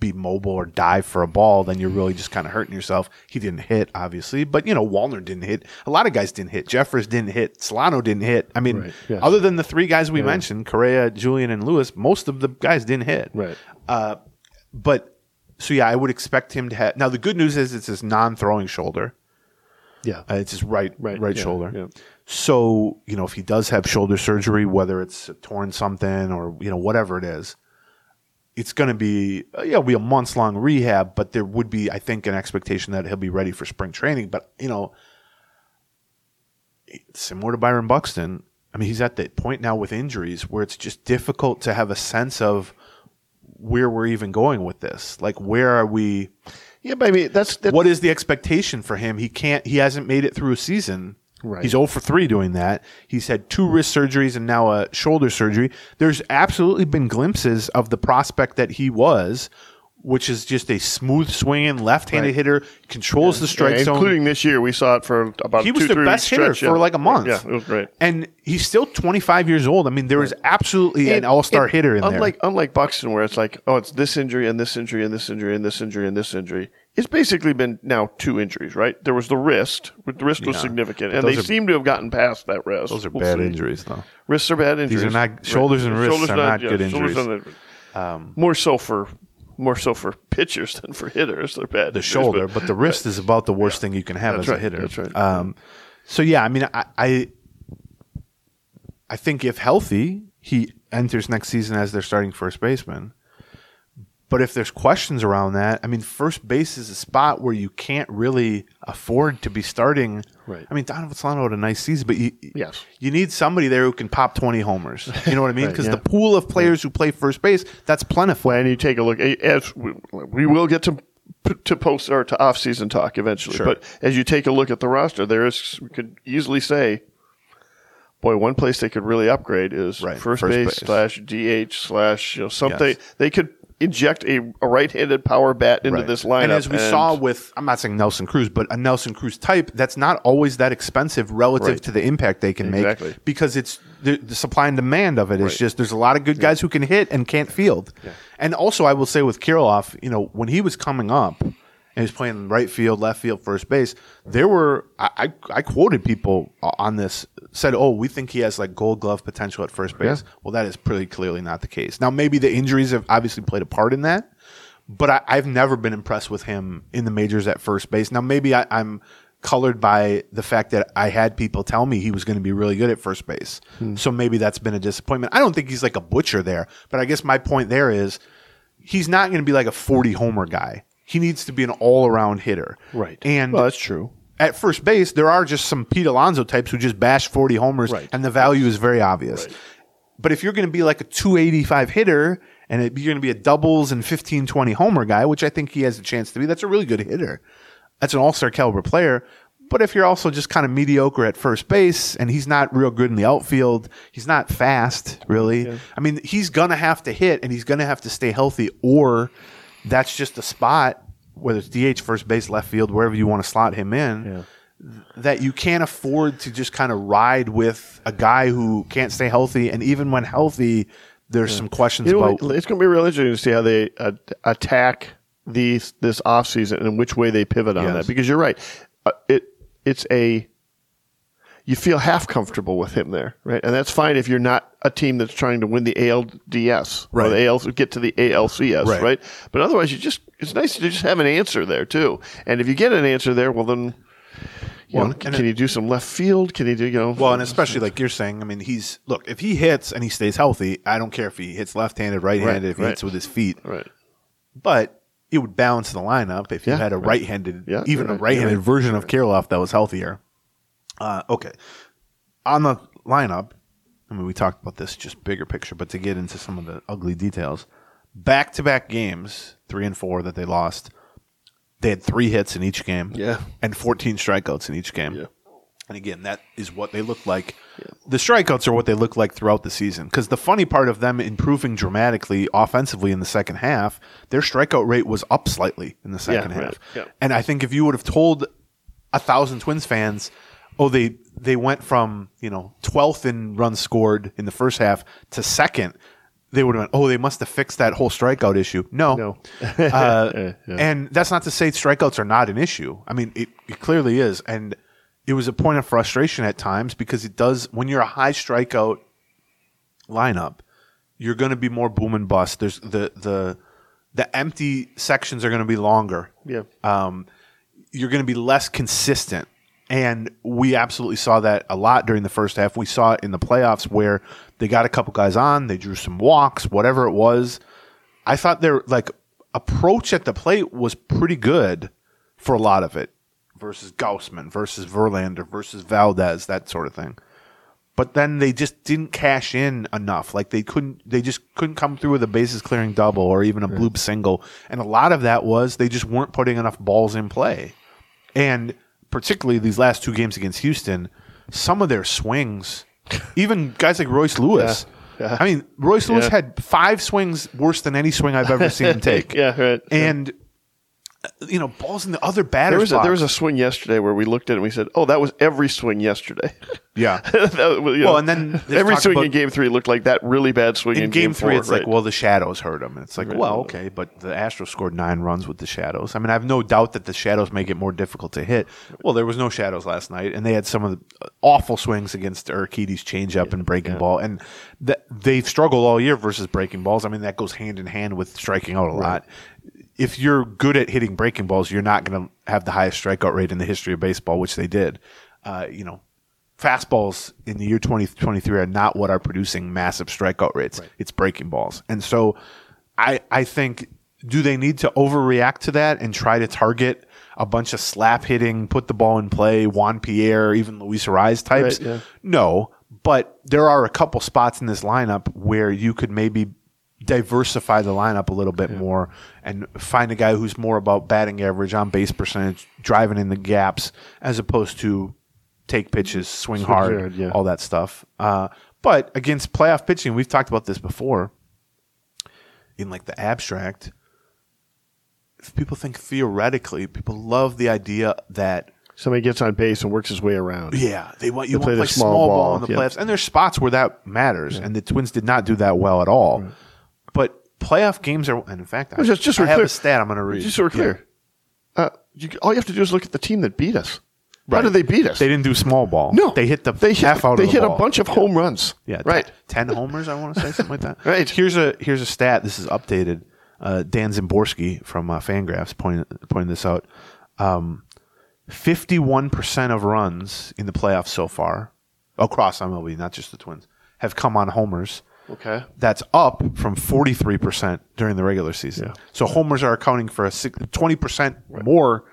be mobile or dive for a ball, then you're really just kind of hurting yourself. He didn't hit, obviously, but you know, Wallner didn't hit. A lot of guys didn't hit. Jeffers didn't hit. Solano didn't hit. I mean, Right, yes. other than the three guys we mentioned, Correa, Julien, and Lewis, most of the guys didn't hit. Right. Uh, but so yeah, I would expect him to have. Now the good news is it's his non-throwing shoulder. Yeah. Uh, it's his right Right, right yeah, shoulder. yeah. So you know if he does have shoulder surgery, whether it's torn something or you know whatever it is, it's going to be uh, yeah, it'll be a months long rehab. But there would be, I think, an expectation that he'll be ready for spring training. But you know, similar to Byron Buxton, I mean, he's at the point now with injuries where it's just difficult to have a sense of where we're even going with this. Like, where are we? Yeah, but I mean that's, that's what is the expectation for him? He can't. He hasn't made it through a season. Right. He's 0 for 3 doing that. He's had two wrist surgeries and now a shoulder surgery. There's absolutely been glimpses of the prospect that he was, which is just a smooth swinging left-handed Right. hitter, controls the strike yeah, zone. including this year. We saw it for about he was two, the best hitter stretch, for yeah. like a month. Yeah, it was great. And he's still 25 years old. I mean, there was absolutely an all-star and hitter in unlike, there. Unlike Buxton, where it's like, oh, it's this injury and this injury and this injury and this injury and this injury. It's basically been now two injuries, right? There was the wrist. but The wrist was significant, and they are- seem to have gotten past that wrist. Those are We'll bad see. injuries, though. Wrists are bad injuries. These are not- shoulders and wrists are not good injuries. not- more so for more so for pitchers than for hitters. They're bad. the injuries, shoulder, but the wrist is about the worst thing you can have That's as a hitter. that's right. Um, so yeah, I mean, I, I, I think if healthy, he enters next season as their starting first baseman. But if there's questions around that, I mean, first base is a spot where you can't really afford to be starting. Right. I mean, Donovan Solano had a nice season, but you, Yes. you need somebody there who can pop 20 homers. You know what I mean? Right, Because yeah. the pool of players who play first base, that's plentiful. And you take a look, as we, we will get to to post or to off season talk eventually, Sure. but as you take a look at the roster, there is we could easily say, boy, one place they could really upgrade is Right, first, first base, base. slash DH slash you know something. Yes. They could inject a, a right-handed power bat into Right. this lineup, And as we saw with, I'm not saying Nelson Cruz, but a Nelson Cruz type, that's not always that expensive relative Right. to the impact they can Exactly. make because it's the, the supply and demand of it is Right. just there's a lot of good guys who can hit and can't field. And also, I will say with Kirilloff, you know, when he was coming up and he was playing right field, left field, first base, there were I, I, I quoted people on this said, "Oh, we think he has like Gold Glove potential at first base." Well, that is pretty clearly not the case. Now, maybe the injuries have obviously played a part in that but I, I've never been impressed with him in the majors at first base. Now, maybe I, I'm colored by the fact that I had people tell me he was going to be really good at first base. Hmm. So maybe that's been a disappointment. I don't think he's like a butcher there, but I guess my point there is he's not going to be like a 40 homer guy. He needs to be an all around hitter. right, And well, that's true. at first base, there are just some Pete Alonso types who just bash 40 homers, Right. and the value is very obvious. But if you're going to be like a 285 hitter and it, you're going to be a doubles and 15, 20 homer guy, which I think he has a chance to be, that's a really good hitter. That's an all star caliber player. But if you're also just kind of mediocre at first base and he's not real good in the outfield, he's not fast, really. I mean, he's going to have to hit and he's going to have to stay healthy, or that's just a spot, whether it's DH, first base, left field, wherever you want to slot him in that you can't afford to just kind of ride with a guy who can't stay healthy. And even when healthy, there's some questions You know, about. it's going to be real interesting to see how they uh, attack these this offseason and which way they pivot on Yes. that. Because you're right, uh, it it's a you feel half comfortable with him there, right? And that's fine if you're not a team that's trying to win the ALDS or Right. the AL get to the ALCS, Right. right. But otherwise, you just it's nice to just have an answer there too. And if you get an answer there, well then. You Well, know, can it- he do some left field? Can you do you know? well, and especially like you're saying, I mean, he's look if he hits and he stays healthy, I don't care if he hits left-handed, right-handed, Right, if he hits with his feet, right. but it would balance the lineup if you Yeah, had a right. right-handed, Yeah, even a right, right-handed version of Kirilloff that was healthier. Uh, okay, on the lineup, I mean, we talked about this just bigger picture, but to get into some of the ugly details, back-to-back games, three and four that they lost, they had three hits in each game, Yeah. and 14 strikeouts in each game. Yeah. And again, that is what they look like. The strikeouts are what they look like throughout the season. Because the funny part of them improving dramatically offensively in the second half, their strikeout rate was up slightly in the second Yeah, half. right. Yeah. And I think if you would have told a thousand Twins fans, oh, they they went from you know twelfth in runs scored in the first half to second, they would have went, oh, they must have fixed that whole strikeout issue. No, No. uh, and that's not to say strikeouts are not an issue. I mean, it, it clearly is, and it was a point of frustration at times because it does when you're a high strikeout lineup, you're going to be more boom and bust. There's the the the empty sections are going to be longer. Yeah. Um, you're going to be less consistent. And we absolutely saw that a lot during the first half. We saw it in the playoffs where they got a couple guys on, they drew some walks, whatever it was. I thought their like approach at the plate was pretty good for a lot of it versus Gausman, versus Verlander, versus Valdez, that sort of thing. But then they just didn't cash in enough. Like they couldn't, they just couldn't come through with a bases clearing double or even a bloop single. And a lot of that was they just weren't putting enough balls in play. And particularly these last two games against Houston, some of their swings, even guys like Royce Lewis. Yeah. I mean, Royce Lewis Yeah. had five swings worse than any swing I've ever seen him take. Yeah, right. And you know, balls in the other batters. There was a, there was a swing yesterday where we looked at it and we said, "Oh, that was every swing yesterday." yeah. That was, you Well, and then every swing about- in Game Three looked like that really bad swing in, in game, three, four, it's right. like, well, the shadows hurt him. And it's like, Right. well, okay, but the Astros scored nine runs with the shadows. I mean, I have no doubt that the shadows make it more difficult to hit. Well, there was no shadows last night, and they had some of the awful swings against Urquidy's changeup and breaking ball, and th- they've struggled all year versus breaking balls. I mean, that goes hand in hand with striking out a lot. If you're good at hitting breaking balls, you're not going to have the highest strikeout rate in the history of baseball, which they did. Uh, you know, fastballs in the year 2023 are not what are producing massive strikeout rates. It's breaking balls. And so I I think do they need to overreact to that and try to target a bunch of slap hitting, put the ball in play, Juan Pierre, even Luis Arraez types? Right, yeah. No, but there are a couple spots in this lineup where you could maybe diversify the lineup a little bit more and find a guy who's more about batting average, on base percentage, driving in the gaps, as opposed to take pitches, swing hard, hard, yeah. all that stuff. Uh, but against playoff pitching, we've talked about this before. In like the abstract, if people think theoretically, people love the idea that Somebody gets on base and works his way around. yeah, they want you They want to play play the small small, ball, ball, in the yeah. playoffs, and there's spots where that matters, and the Twins did not do that well at all. But playoff games are, and in fact, I, just- just I have clear. a stat I'm going to read. Just so we're Yeah. clear, uh, you, all you have to do is look at the team that beat us. How did they beat us? They didn't do small ball. no, they hit the they hit, half out They of the hit ball. a bunch of home runs. Yeah, right. t- ten homers. I want to say something like that. Right. Here's a here's a stat. This is updated. Uh, Dan Szymborski from uh, Fangraphs pointed pointed this out. Fifty-one percent of runs in the playoffs so far, across MLB, not just the Twins, have come on homers. Okay. That's up from forty-three percent during the regular season. So homers are accounting for a twenty percent more,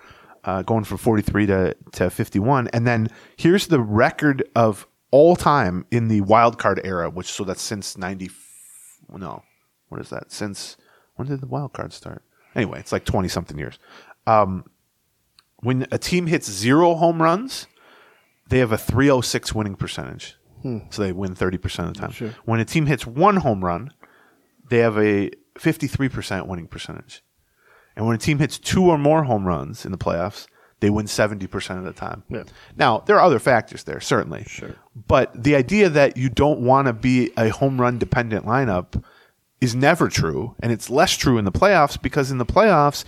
uh, going from forty-three to to fifty-one. And then here's the record of all time in the wild card era, which so that's since ninety. No, what is that? Since when did the wild card start? Anyway, it's like twenty something years. Um, when a team hits zero home runs, they have a 306 winning percentage. So they win 30% of the time. When a team hits one home run, they have a 53% winning percentage. And when a team hits two or more home runs in the playoffs, they win 70% of the time. Yeah. Now, there are other factors there, certainly. Sure. But the idea that you don't want to be a home run dependent lineup is never true. And it's less true in the playoffs because in the playoffs,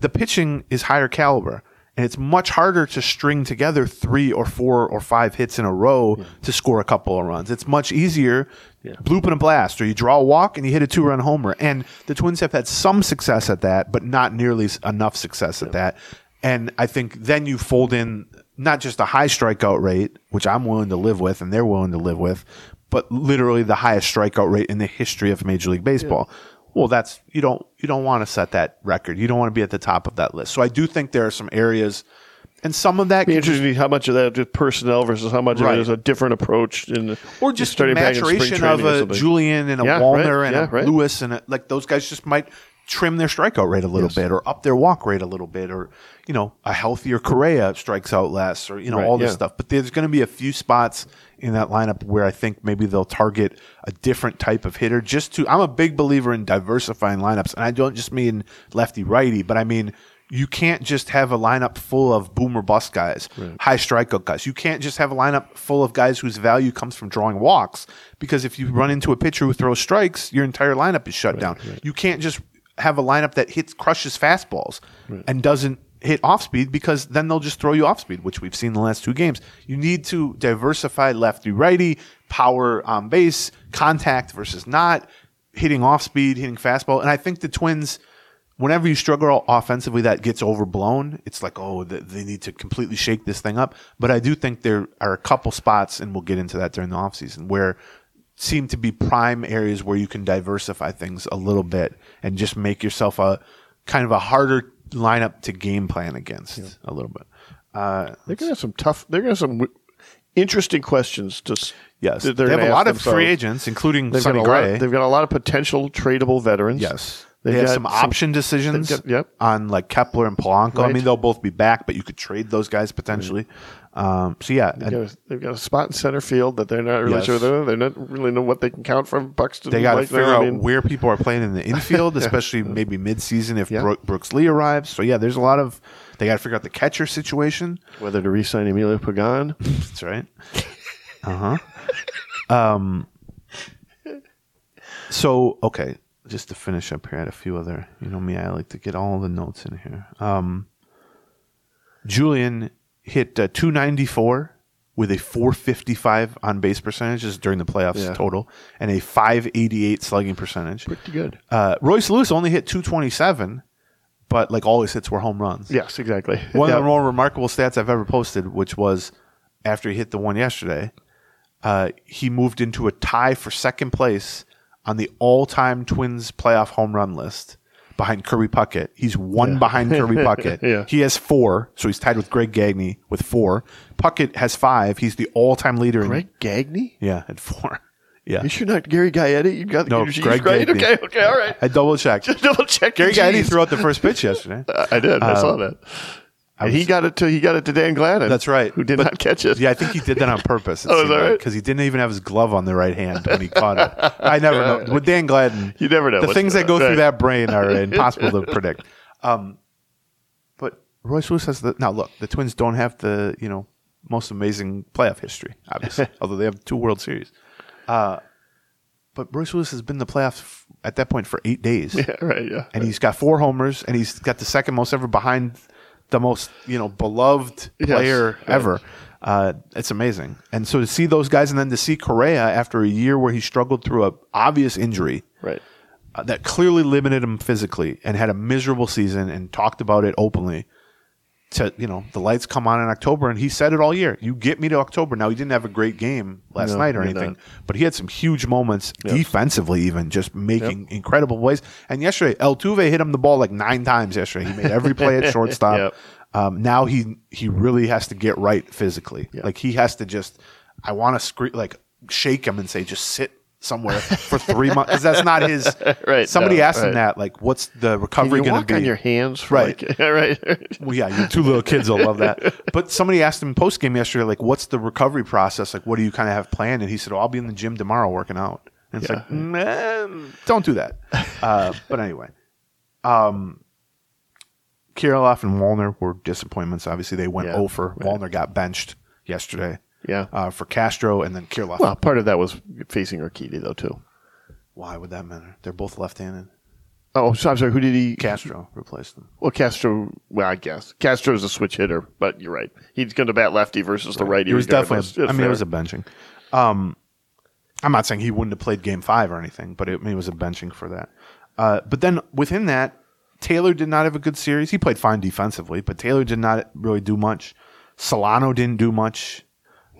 the pitching is higher caliber. And it's much harder to string together three or four or five hits in a row to score a couple of runs. It's much easier bloop and a blast, or you draw a walk and you hit a two run homer. And the Twins have had some success at that, but not nearly enough success at that. And I think then you fold in not just a high strikeout rate, which I'm willing to live with and they're willing to live with, but literally the highest strikeout rate in the history of Major League Baseball. Well, that's you don't you don't want to set that record. You don't want to be at the top of that list. So I do think there are some areas, and some of that Be interesting to see how much of that is personnel versus how much of it is a different approach in or just the starting back in spring maturation of a. Julien and a Yeah, Wallner right, and yeah, a right. Lewis and a, like those guys just might trim their strikeout rate a little bit or up their walk rate a little bit or you know a healthier Correa strikes out less or you know Right, all this yeah. stuff. But there's going to be a few spots in that lineup where I think maybe they'll target a different type of hitter. Just to I'm a big believer in diversifying lineups, and I don't just mean lefty righty, but I mean. You can't just have a lineup full of boomer bust guys, high strikeout guys. You can't just have a lineup full of guys whose value comes from drawing walks. Because if you run into a pitcher who throws strikes, your entire lineup is shut down. You can't just have a lineup that hits crushes fastballs and doesn't hit off speed because then they'll just throw you off speed, which we've seen the last two games. You need to diversify lefty righty, power on base, contact versus not, hitting off speed, hitting fastball. And I think the Twins, whenever you struggle offensively, that gets overblown. It's like, oh, they need to completely shake this thing up. But I do think there are a couple spots, and we'll get into that during the offseason, where seem to be prime areas where you can diversify things a little bit and just make yourself a kind of a harder lineup to game plan against a little bit. Uh, They're gonna have some tough. They're gonna have some w- interesting questions. To s- yes, they they're have a lot of themselves. free agents, including They've Sonny got. Gray. They've got a lot of potential tradable veterans. Yes. They've they have some some- option decisions got- yep. on like Kepler and Polanco. I mean, they'll both be back, but you could trade those guys potentially. Um, so yeah, They've got, a, they've got a spot in center field that they're not really Yes. sure. They're, they're not really know what they can count from Buxton. they got to figure out I mean, where people are playing in the infield, especially maybe mid-season if Yeah. Brook, Brooks Lee arrives. So yeah, there's a lot of they got to figure out the catcher situation. whether to re-sign Emilio Pagan. That's right. Uh huh. um. So okay, just to finish up here, I had a few other. You know me, I like to get all the notes in here. Um. Julien hit uh, 294 with a 455 on base percentages during the playoffs Yeah. total and a 588 slugging percentage. Pretty good. Uh, Royce Lewis only hit 227, but like all his hits were home runs. Yes, exactly. One Yeah. of the more remarkable stats I've ever posted, which was after he hit the one yesterday, uh, he moved into a tie for second place on the all-time Twins playoff home run list behind Kirby Puckett. He's one behind Kirby Puckett. Yeah. He has four, so he's tied with Greg Gagne with four. Puckett has five. He's the all-time leader. in- Greg Gagne? yeah, at four. Yeah, You sure not Gary Gaetti? You got No, Greg Greg Gagne. Okay, okay, all right. I double checked. Just double check. Gary Gs. threw out the first pitch yesterday. I did. I saw um, that. And he got it to he got it to Dan Gladden. That's right. Who did But- not catch it? Yeah, I think he did that on purpose. Oh, is that right? Because he didn't even have his glove on the right hand when he caught it. I never know. With Dan Gladden, You never know The things that go on. through that brain are impossible to predict. Um, but Royce Lewis has the now. Look, the Twins don't have the you know most amazing playoff history, obviously, although they have two World Series. Uh, but Royce Lewis has been in the playoffs f- at that point for eight days Yeah, right. Yeah. and he's got four homers, and he's got the second most ever behind the most you know beloved player right. ever. Uh, it's amazing, and so to see those guys, and then to see Correa after a year where he struggled through a obvious injury right. uh, that clearly limited him physically, and had a miserable season, and talked about it openly. To you know, the lights come on in October, and he said it all year. You get me to October. Now he didn't have a great game last No, night or anything, not. but he had some huge moments defensively, even just making incredible plays. And yesterday, Altuve hit him the ball like nine times. Yesterday, he made every play at shortstop. Yep. um, now he he really has to get right physically. Like he has to just, I want to scream, like shake him and say, just sit somewhere for three months because that's not his. Right, Somebody no, asked him that, like, what's the recovery going to be? on your hands? Right. Like, right. Well, yeah, your two little kids will love that. But somebody asked him post game yesterday, like, what's the recovery process? Like, what do you kind of have planned? And he said, oh, I'll be in the gym tomorrow working out. And it's Yeah. like, man, don't do that. Uh, but anyway, um, Kirilloff and Wallner were disappointments. Obviously, they went Yeah, over. right. Wallner got benched yesterday Yeah. uh, for Castro, and then Kirilloff. Well, part of that was facing Urquidy though too. Why would that matter? They're both left handed. Oh, so I'm sorry. Who did he? Castro replaced them. Well, Castro. Well, I guess Castro's a switch hitter, but you're right. He's going to bat lefty versus the righty. It was regardless. definitely. I mean, it was a benching. Um, I'm not saying he wouldn't have played Game Five or anything, but it, I mean, it was a benching for that. Uh, but then within that, Taylor did not have a good series. He played fine defensively, but Taylor did not really do much. Solano didn't do much.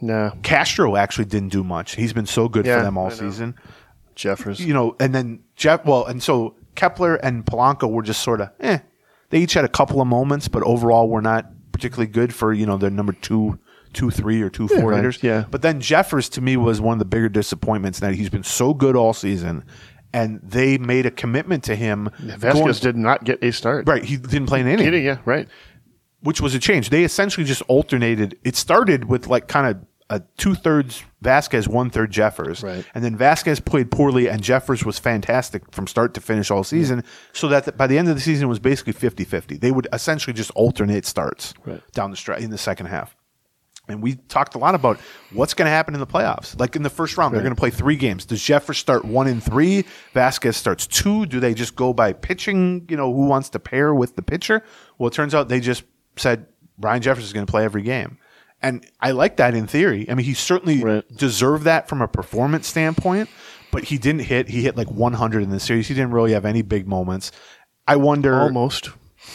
Nah. Castro actually didn't do much. He's been so good Yeah, for them all I know. season. Jeffers. You know, and then Jeff. Well, and so Kepler and Polanco were just sort of eh. They each had a couple of moments, but overall were not particularly good for you know their number two, two three or two four right, hitters. yeah. But then Jeffers to me was one of the bigger disappointments that he's been so good all season, and they made a commitment to him. Vasquez going- did not get a start. right. He didn't play in any. Kidding, yeah, right. which was a change. They essentially just alternated. It started with like kind of a two thirds Vasquez, one third Jeffers. Right. And then Vasquez played poorly and Jeffers was fantastic from start to finish all season. So that the- by the end of the season it was basically 50 50. They would essentially just alternate starts Right. down the stretch in the second half. And we talked a lot about what's going to happen in the playoffs. Like in the first round, they're going to play three games. Does Jeffers start one and three? Vasquez starts two. Do they just go by pitching? You know, who wants to pair with the pitcher? Well, it turns out they just said Ryan Jeffers is going to play every game. And I like that in theory. I mean, he certainly Right. deserved that from a performance standpoint, but he didn't hit. He hit like 100 in the series. He didn't really have any big moments. I wonder. Almost.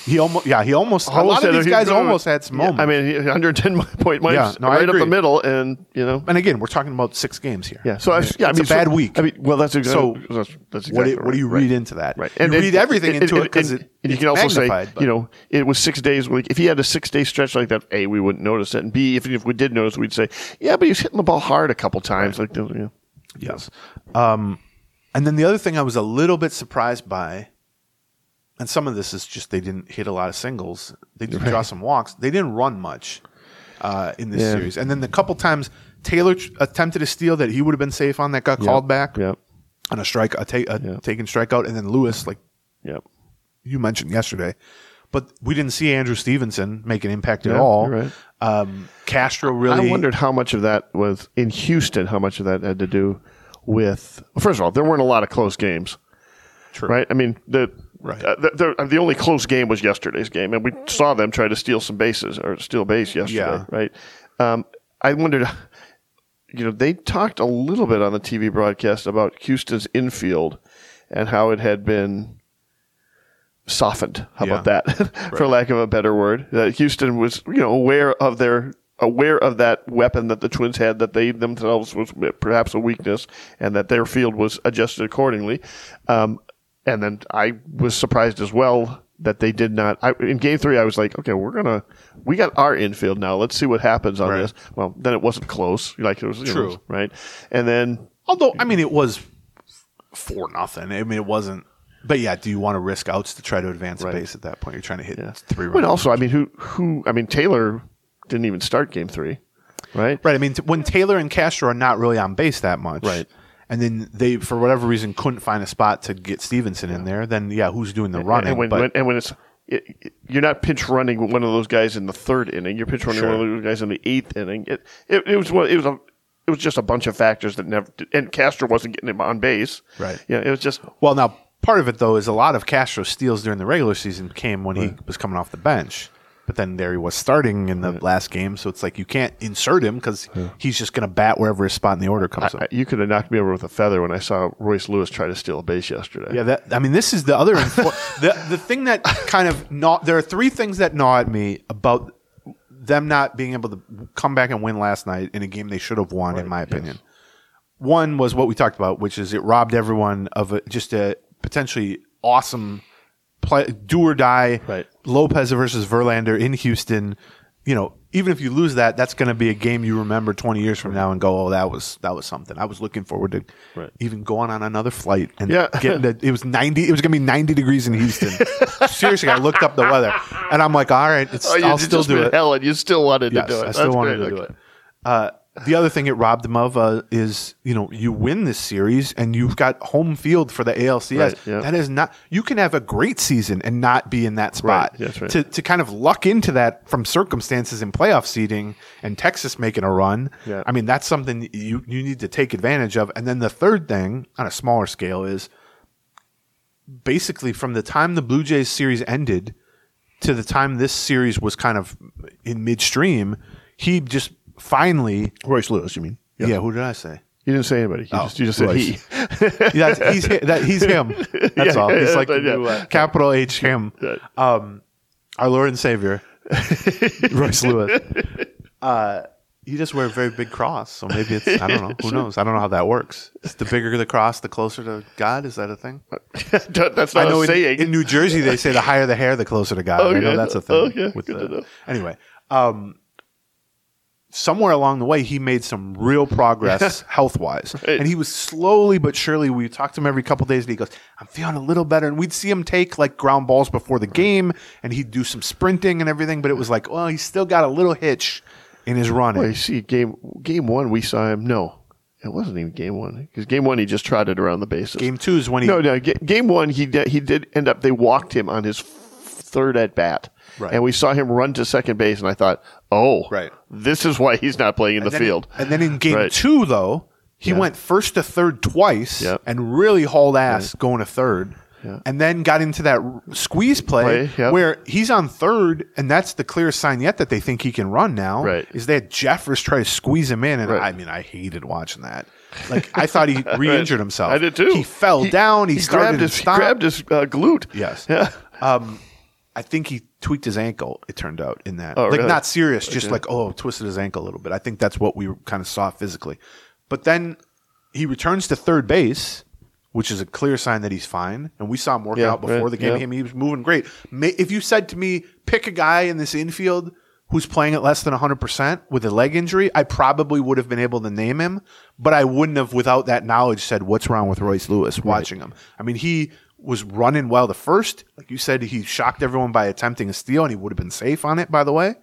He almost. Yeah, he almost. a lot of these guys almost had some Yeah, moments. I mean, he- 110 point mics Yeah, no, right up the middle, and you know, And again, we're talking about six games here. yeah. So I, yeah, I mean, a bad so- week. I mean, well, that's exactly. So, that's, that's exactly what, do, right, what do you right. read into that? Right, you read everything into it because it, and you it's can also say, but- you know, it was six days. Like, if he had a six day stretch like that, a we wouldn't notice it, and b if, if we did notice, we'd say, yeah, but he's hitting the ball hard a couple times. Like, you know, Yes. Um, and then the other thing I was a little bit surprised by, and some of this is just they didn't hit a lot of singles. They did draw some walks. They didn't run much uh, in this Yeah. series. And then the couple times Taylor tr- attempted a steal that he would have been safe on that got called back Yep. on a strike, a, ta- a Yeah. taken strikeout. And then Lewis, like Yep. you mentioned yesterday, but we didn't see Andrew Stevenson make an impact at all. Um, Castro really. I wondered how much of that was in Houston. How much of that had to do with? Well, first of all, there weren't a lot of close games, True. right? I mean, the Right. uh, the, the, the only close game was yesterday's game, and we saw them try to steal some bases or steal base yesterday, Yeah. right? Um, I wondered. You know, they talked a little bit on the TV broadcast about Houston's infield and how it had been softened. How about that, for lack of a better word? That Houston was, you know, aware of their aware of that weapon that the Twins had that they themselves was perhaps a weakness, and that their field was adjusted accordingly. Um, and then I was surprised as well that they did not. I, in game three, I was like, okay, we're gonna we got our infield now. Let's see what happens on Right. this. Well, then it wasn't close. Like it was know, True. right? And then Although I mean, it was four nothing. I mean, it wasn't. But yeah, do you want to risk outs to try to advance Right. base at that point? You're trying to hit three But also, I mean, who who? I mean, Taylor didn't even start game three, right? Right. I mean, t- when Taylor and Castro are not really on base that much, Right. And then they, for whatever reason, couldn't find a spot to get Stevenson in there. Then yeah, who's doing the running? And when, but when and when it's it, it- you're not pinch running one of those guys in the third inning. You're pinch running Sure. one of those guys in the eighth inning. It it, it was one- it was a it was just a bunch of factors that never. And Castro wasn't getting him on base. Right. Yeah. It was just well, now part of it though is a lot of Castro steals during the regular season came when he was coming off the bench. But then there he was starting in the last game, so it's like you can't insert him because he's just going to bat wherever his spot in the order comes up. I, you could have knocked me over with a feather when I saw Royce Lewis try to steal a base yesterday. Yeah, that I mean, this is the other infor- the the thing that kind of gnaw. There are three things that gnaw at me about them not being able to come back and win last night in a game they should have won, in my opinion. One was what we talked about, which is it robbed everyone of a, just a potentially awesome play, do or die. Right. Lopez versus Verlander in Houston. You know, even if you lose that, that's going to be a game you remember 20 years from now and go, "Oh, that was that was something." I was looking forward to Right. even going on another flight and Yeah. getting the, it was 90 it was going to be 90 degrees in Houston. Seriously, I looked up the weather and I'm like, "All right, it's, Oh, you I'll still do it." Hell, and you still wanted Yes, to do it. I still That's wanted great. to do it. Uh, the other thing it robbed them of uh, is you know you win this series and you've got home field for the ALCS. Right, yeah. That is not you can have a great season and not be in that spot. Right, that's right. To to kind of luck into that from circumstances in playoff seeding and Texas making a run. Yeah. I mean that's something you you need to take advantage of. And then the third thing on a smaller scale is basically from the time the Blue Jays series ended to the time this series was kind of in midstream, he just finally. Royce Lewis, you mean? Yeah, who did I say? You didn't say anybody. You Oh, just you just said he. Yeah, that's, he's that, he's him. That's Yeah, all. He's yeah, like yeah. new, uh, capital H him. Um, our Lord and Savior, Royce Lewis. Uh, you just wear a very big cross, so maybe it's I don't know. Who knows? I don't know how that works. Is the bigger the cross, the closer to God? Is that a thing? That's I not know a in, saying. in New Jersey they say the higher the hair, the closer to God. I Okay. know that's a thing. Okay. With the, know. anyway, um, somewhere along the way, he made some real progress health wise, Right. and he was slowly but surely. We talked to him every couple days, and he goes, "I'm feeling a little better." And we'd see him take like ground balls before the game, and he'd do some sprinting and everything. But it was like, well, he's still got a little hitch in his running. Well, you see, game game one, we saw him. No, it wasn't even game one because game one he just trotted around the bases. Game two is when he no, no, ga- game one he did, he did end up. They walked him on his f- third at bat, Right. and we saw him run to second base, and I thought, oh, Right. this is why he's not playing in the then- field. And then in game Right. two, though, he went first to third twice Yep. and really hauled ass going to third. And then got into that squeeze play, Play, yep. where he's on third, and that's the clearest sign yet that they think he can run now. Right. Is that Jeffers try to squeeze him in, and Right. I mean, I hated watching that. Like I thought he re-injured himself. I did too. He fell down. He, started grabbed and his, he grabbed his uh, glute. Yes. Yeah. Um, I think he tweaked his ankle. It turned out in that, Oh, like really? not serious, just like oh, twisted his ankle a little bit. I think that's what we kind of saw physically. But then he returns to third base, which is a clear sign that he's fine. And we saw him work Yeah, out before right, the game. yeah. He was moving great. If you said to me, pick a guy in this infield who's playing at less than 100% with a leg injury, I probably would have been able to name him, but I wouldn't have, without that knowledge, said, What's wrong with Royce Lewis watching him? I mean, he was running well the first. Like you said, he shocked everyone by attempting a steal, and he would have been safe on it, by the way.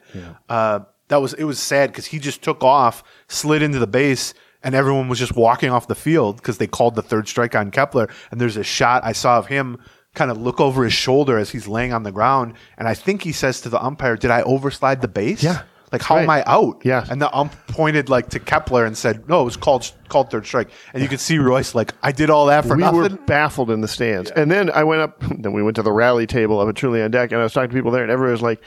Uh, that was it was sad because he just took off, slid into the base, and everyone was just walking off the field because they called the third strike on Kepler. And there's a shot I saw of him kind of look over his shoulder as he's laying on the ground, and I think he says to the umpire, "Did I overslide the base? Yeah. Like how am I out? Yeah. and the ump pointed like to Kepler and said, "No, it was called called third strike." And you could see Royce like, "I did all that for we nothing." were baffled in the stands. And then I went up, then we went to the rally table up at Truly on Deck, and I was talking to people there, and everyone was like,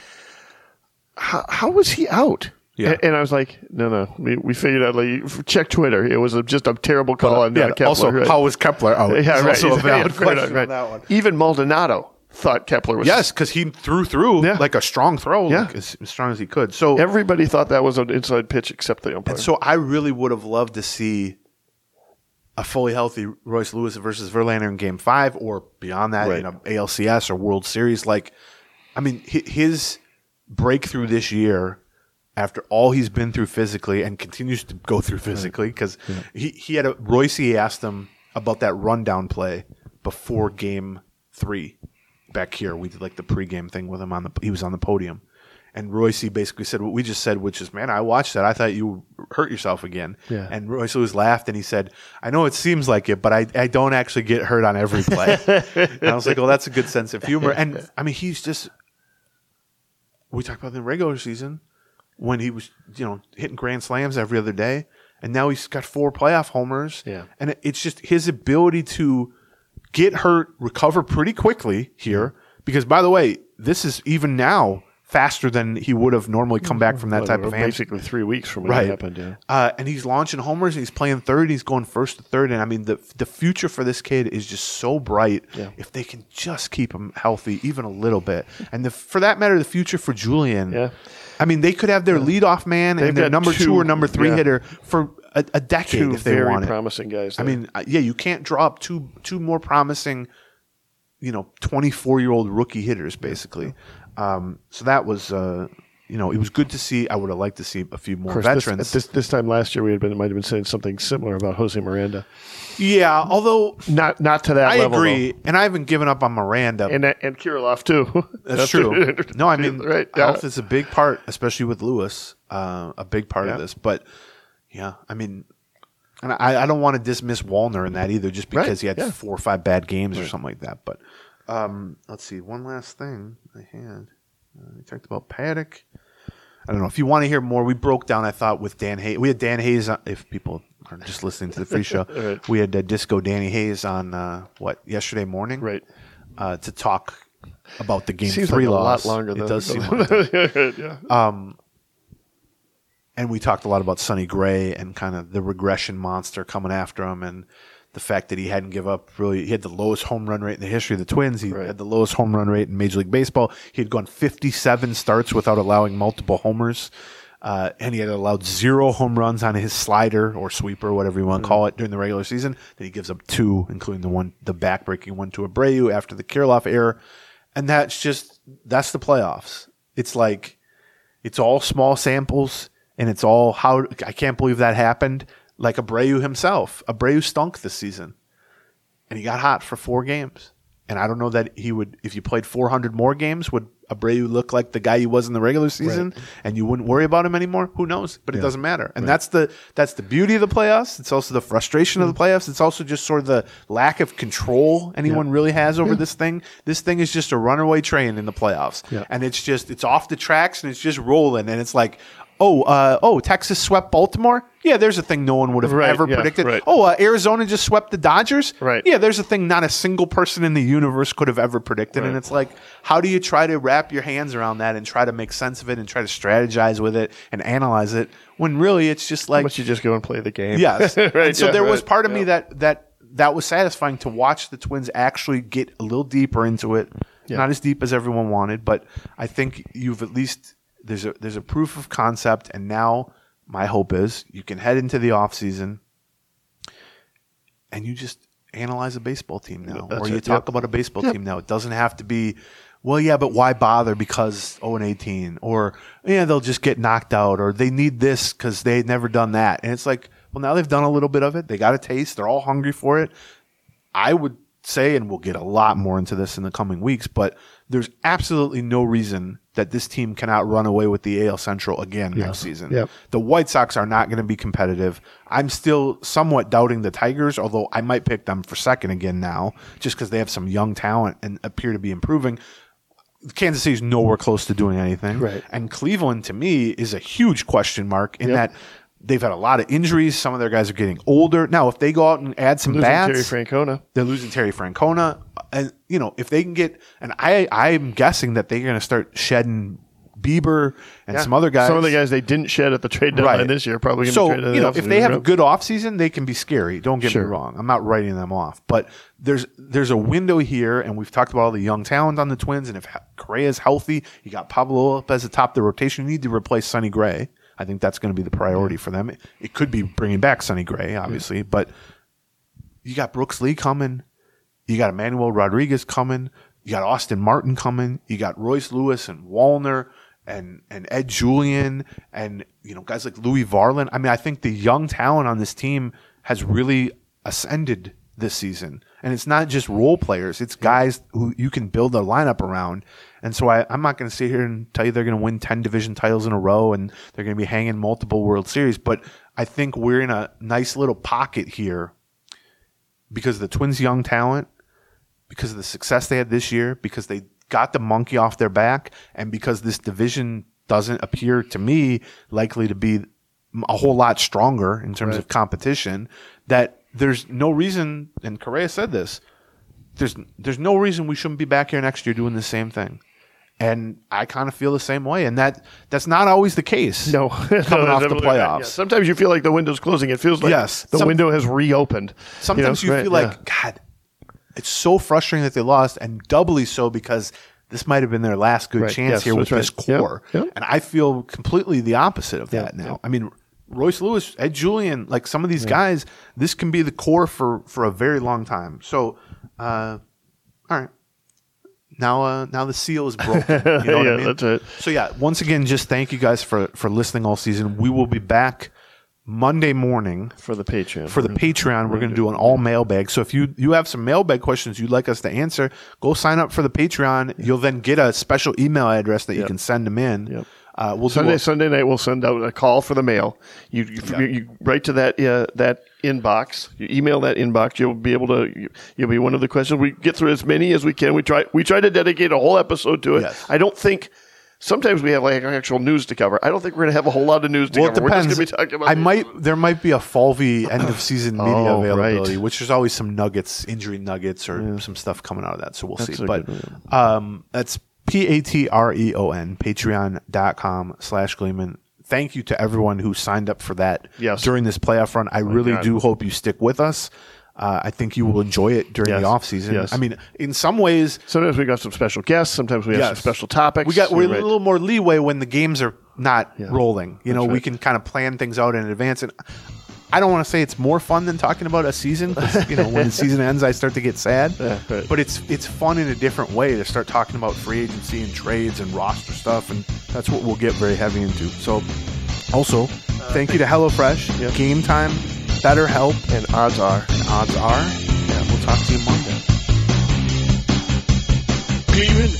how, how was he out? Yeah. And, and I was like, no, no. We, we figured out, like, check Twitter. It was a, just a terrible call on yeah, uh, Kepler. also, right? how was Kepler out? yeah, right. also a valid right, question right. on that one. Even Maldonado thought Kepler was. Yes, because he threw through Yeah. like a strong throw, Yeah. like, as, as strong as he could. So Everybody thought that was an inside pitch except the umpire. So I really would have loved to see a fully healthy Royce Lewis versus Verlander in Game Five, or beyond that Right. in a ALCS or World Series. Like, I mean, his breakthrough this year, after all he's been through physically and continues to go through physically, because he he had a Royce he asked him about that rundown play before Game Three back here. We did like the pregame thing with him on the he was on the podium. And Royce basically said what we just said, which is, "Man, I watched that. I thought you hurt yourself again." Yeah. And Royce Lewis laughed and he said, "I know it seems like it, but I, I don't actually get hurt on every play." and I was like, "Well, that's a good sense of humor." And I mean, he's just we talked about the regular season when he was, you know, hitting grand slams every other day, and now he's got four playoff homers. Yeah. and it's just his ability to get hurt, recover pretty quickly here. Because by the way, this is even now faster than he would have normally come back from that type of hamstring. basically three weeks from when Right. it happened. Yeah. Uh, and he's launching homers. And he's playing third. He's going first to third. And I mean, the the future for this kid is just so bright. Yeah. If they can just keep him healthy, even a little bit, and the, for that matter, the future for Julien. Yeah. I mean, they could have their leadoff man They've and their number two, two- or number three hitter for a, a decade Two if they very want it. promising guys. I mean, uh, yeah, you can't draw up two two more promising, you know, twenty four year old rookie hitters basically. Um, so that was, uh, you know, it was good to see. I would have liked to see a few more course, this, veterans. at this this time last year, we had been might have been saying something similar about Jose Miranda. yeah, although Not not to that I level. agree, and I haven't given up on Miranda. And and Kirilloff too. that's, true. no, I mean, right. yeah. health is a big part, especially with Lewis. Uh, a big part Yeah. of this, but yeah, I mean. And I, I don't want to dismiss Wallner in that either, just Right, because he had yeah. four or five bad games or something like that. But um, let's see, one last thing I had. Uh, we talked about Paddack. I don't know if you want to hear more. We broke down. I thought with Dan Hayes. We had Dan Hayes. On, if people are just listening to the free show, Right. we had uh, Disco Danny Hayes on uh, what yesterday morning, Right. Uh, to talk about the game Seems three like a loss. lot longer. It does seem. like yeah. And we talked a lot about Sonny Gray and kind of the regression monster coming after him and the fact that he hadn't give up really he had the lowest home run rate in the history of the Twins. He Right. had the lowest home run rate in Major League Baseball. He had gone 57 starts without allowing multiple homers. Uh, and he had allowed zero home runs on his slider or sweeper, whatever you want to call it, during the regular season. Then he gives up two, including the one, the backbreaking one to Abreu after the Kirilloff error. And that's just that's the playoffs. It's like it's all small samples and it's all how I can't believe that happened. Like Abreu himself, Abreu stunk this season, and he got hot for four games. And I don't know that he would, if you played 400 more games, would Abreu look like the guy he was in the regular season, and you wouldn't worry about him anymore? Who knows? But it doesn't matter. And that's the that's the beauty of the playoffs. It's also the frustration of the mm. playoffs. It's also just sort of the lack of control anyone really has over this thing. This thing is just a runaway train in the playoffs, Yeah. and it's just it's off the tracks and it's just rolling, and it's like. Oh, uh, oh! Texas swept Baltimore. Yeah, there's a thing no one would have Right, ever yeah, predicted. right. Oh, uh, Arizona just swept the Dodgers. Right. Yeah, there's a thing not a single person in the universe could have ever predicted. And it's like, how do you try to wrap your hands around that and try to make sense of it and try to strategize with it and analyze it when really it's just like, don't you just go and play the game? yes. right. and so yeah, there was part of me that that that was satisfying to watch the Twins actually get a little deeper into it. Yeah. Not as deep as everyone wanted, but I think you've at least there's a there's a proof of concept, and now my hope is you can head into the off season and you just analyze a baseball team now, That's or you it, talk yep. about a baseball team now. It doesn't have to be. Well, yeah, but why bother? Because 0 and 18, or yeah, they'll just get knocked out, or they need this because they had never done that. And it's like, well, now they've done a little bit of it. They got a taste. They're all hungry for it. I would say, and we'll get a lot more into this in the coming weeks, but there's absolutely no reason that this team cannot run away with the AL Central again next season. Yep. The White Sox are not going to be competitive. I'm still somewhat doubting the Tigers, although I might pick them for second again now, just because they have some young talent and appear to be improving. Kansas City's nowhere close to doing anything. Right. And Cleveland, to me, is a huge question mark in Yep. that they've had a lot of injuries. Some of their guys are getting older. Now, if they go out and add some Losing bats, Terry Francona. they're losing Terry Francona, and you know if they can get, and I I'm guessing that they're going to start shedding Bieber and some other guys. Some of the guys they didn't shed at the trade deadline this year probably going to so be traded you know if they have a right? good offseason, they can be scary. Don't get Sure. me wrong. I'm not writing them off, but there's there's a window here, and we've talked about all the young talent on the Twins, and if Correa is healthy, you got Pablo Lopez atop the rotation. You need to replace Sonny Gray. I think that's going to be the priority for them. It, it could be bringing back Sonny Gray, obviously, but you got Brooks Lee coming, you got Emmanuel Rodriguez coming, you got Austin Martin coming, you got Royce Lewis and Wallner and and Ed Julien and you know guys like Louie Varland. I mean, I think the young talent on this team has really ascended this season, and it's not just role players; it's guys who you can build a lineup around. And so I, I'm not going to sit here and tell you they're going to win ten division titles in a row and they're going to be hanging multiple World Series, but I think we're in a nice little pocket here because of the Twins' young talent, because of the success they had this year, because they got the monkey off their back, and because this division doesn't appear to me likely to be a whole lot stronger in terms of competition, that there's no reason, and Correa said this, there's there's no reason we shouldn't be back here next year doing the same thing. And I kind of feel the same way, and that that's not always the case. No, coming off the playoffs. Yeah, Sometimes you feel like the window's closing. It feels like Yes. the Some- window has reopened. Sometimes you, know? feel Right, like, God, it's so frustrating that they lost, and doubly so because this might have been their last good Right. chance Yes, here with that's this right. Yep. core. Yep. And I feel completely the opposite of Yeah, that now. yeah. I mean, Royce Lewis, Ed Julien, like some of these guys, this can be the core for for a very long time. So, uh, all right. Now, uh, now the seal is broken. You know what Yeah, I mean? that's it. So yeah, once again, just thank you guys for for listening all season. We will be back Monday morning for the Patreon. for the Patreon, we're going to do an all mailbag. So if you you have some mailbag questions you'd like us to answer, go sign up for the Patreon. You'll then get a special email address that you can send them in. Yep. Uh, we'll Sunday a, Sunday night we'll send out a call for the mail. You you, Yeah. you write to that uh, that inbox. You email that inbox. You'll be able to. You, you'll be one of the questions. We get through as many as we can. We try we try to dedicate a whole episode to it. Yes. I don't think. Sometimes we have like actual news to cover. I don't think we're going to have a whole lot of news to well, it cover. We're depends. just going to be talking about. I might there might be a Falvey end of season media Oh, availability, right. which there's always some nuggets, injury nuggets, or some stuff coming out of that. So we'll That's see. But um, that's P A T R E O N, patreon.com slash Gleeman. Thank you to everyone who signed up for that Yes. during this playoff run. I really God. do hope you stick with us. Uh, I think you will enjoy it during Yes. the off season. Yes. I mean, in some ways, Sometimes we got some special guests. Sometimes we have some special topics. we got we're Right. a little more leeway when the games are not rolling. You know, That's we can kind of plan things out in advance. And I don't want to say it's more fun than talking about a season. you know, when the season ends, I start to get sad. right. But it's it's fun in a different way to start talking about free agency and trades and roster stuff, and that's what we'll get very heavy into. So, also, uh, thank you to HelloFresh, Yep. Game Time, BetterHelp, and odds are. and Odds Are. Yeah, we'll talk to you Monday. Gleaming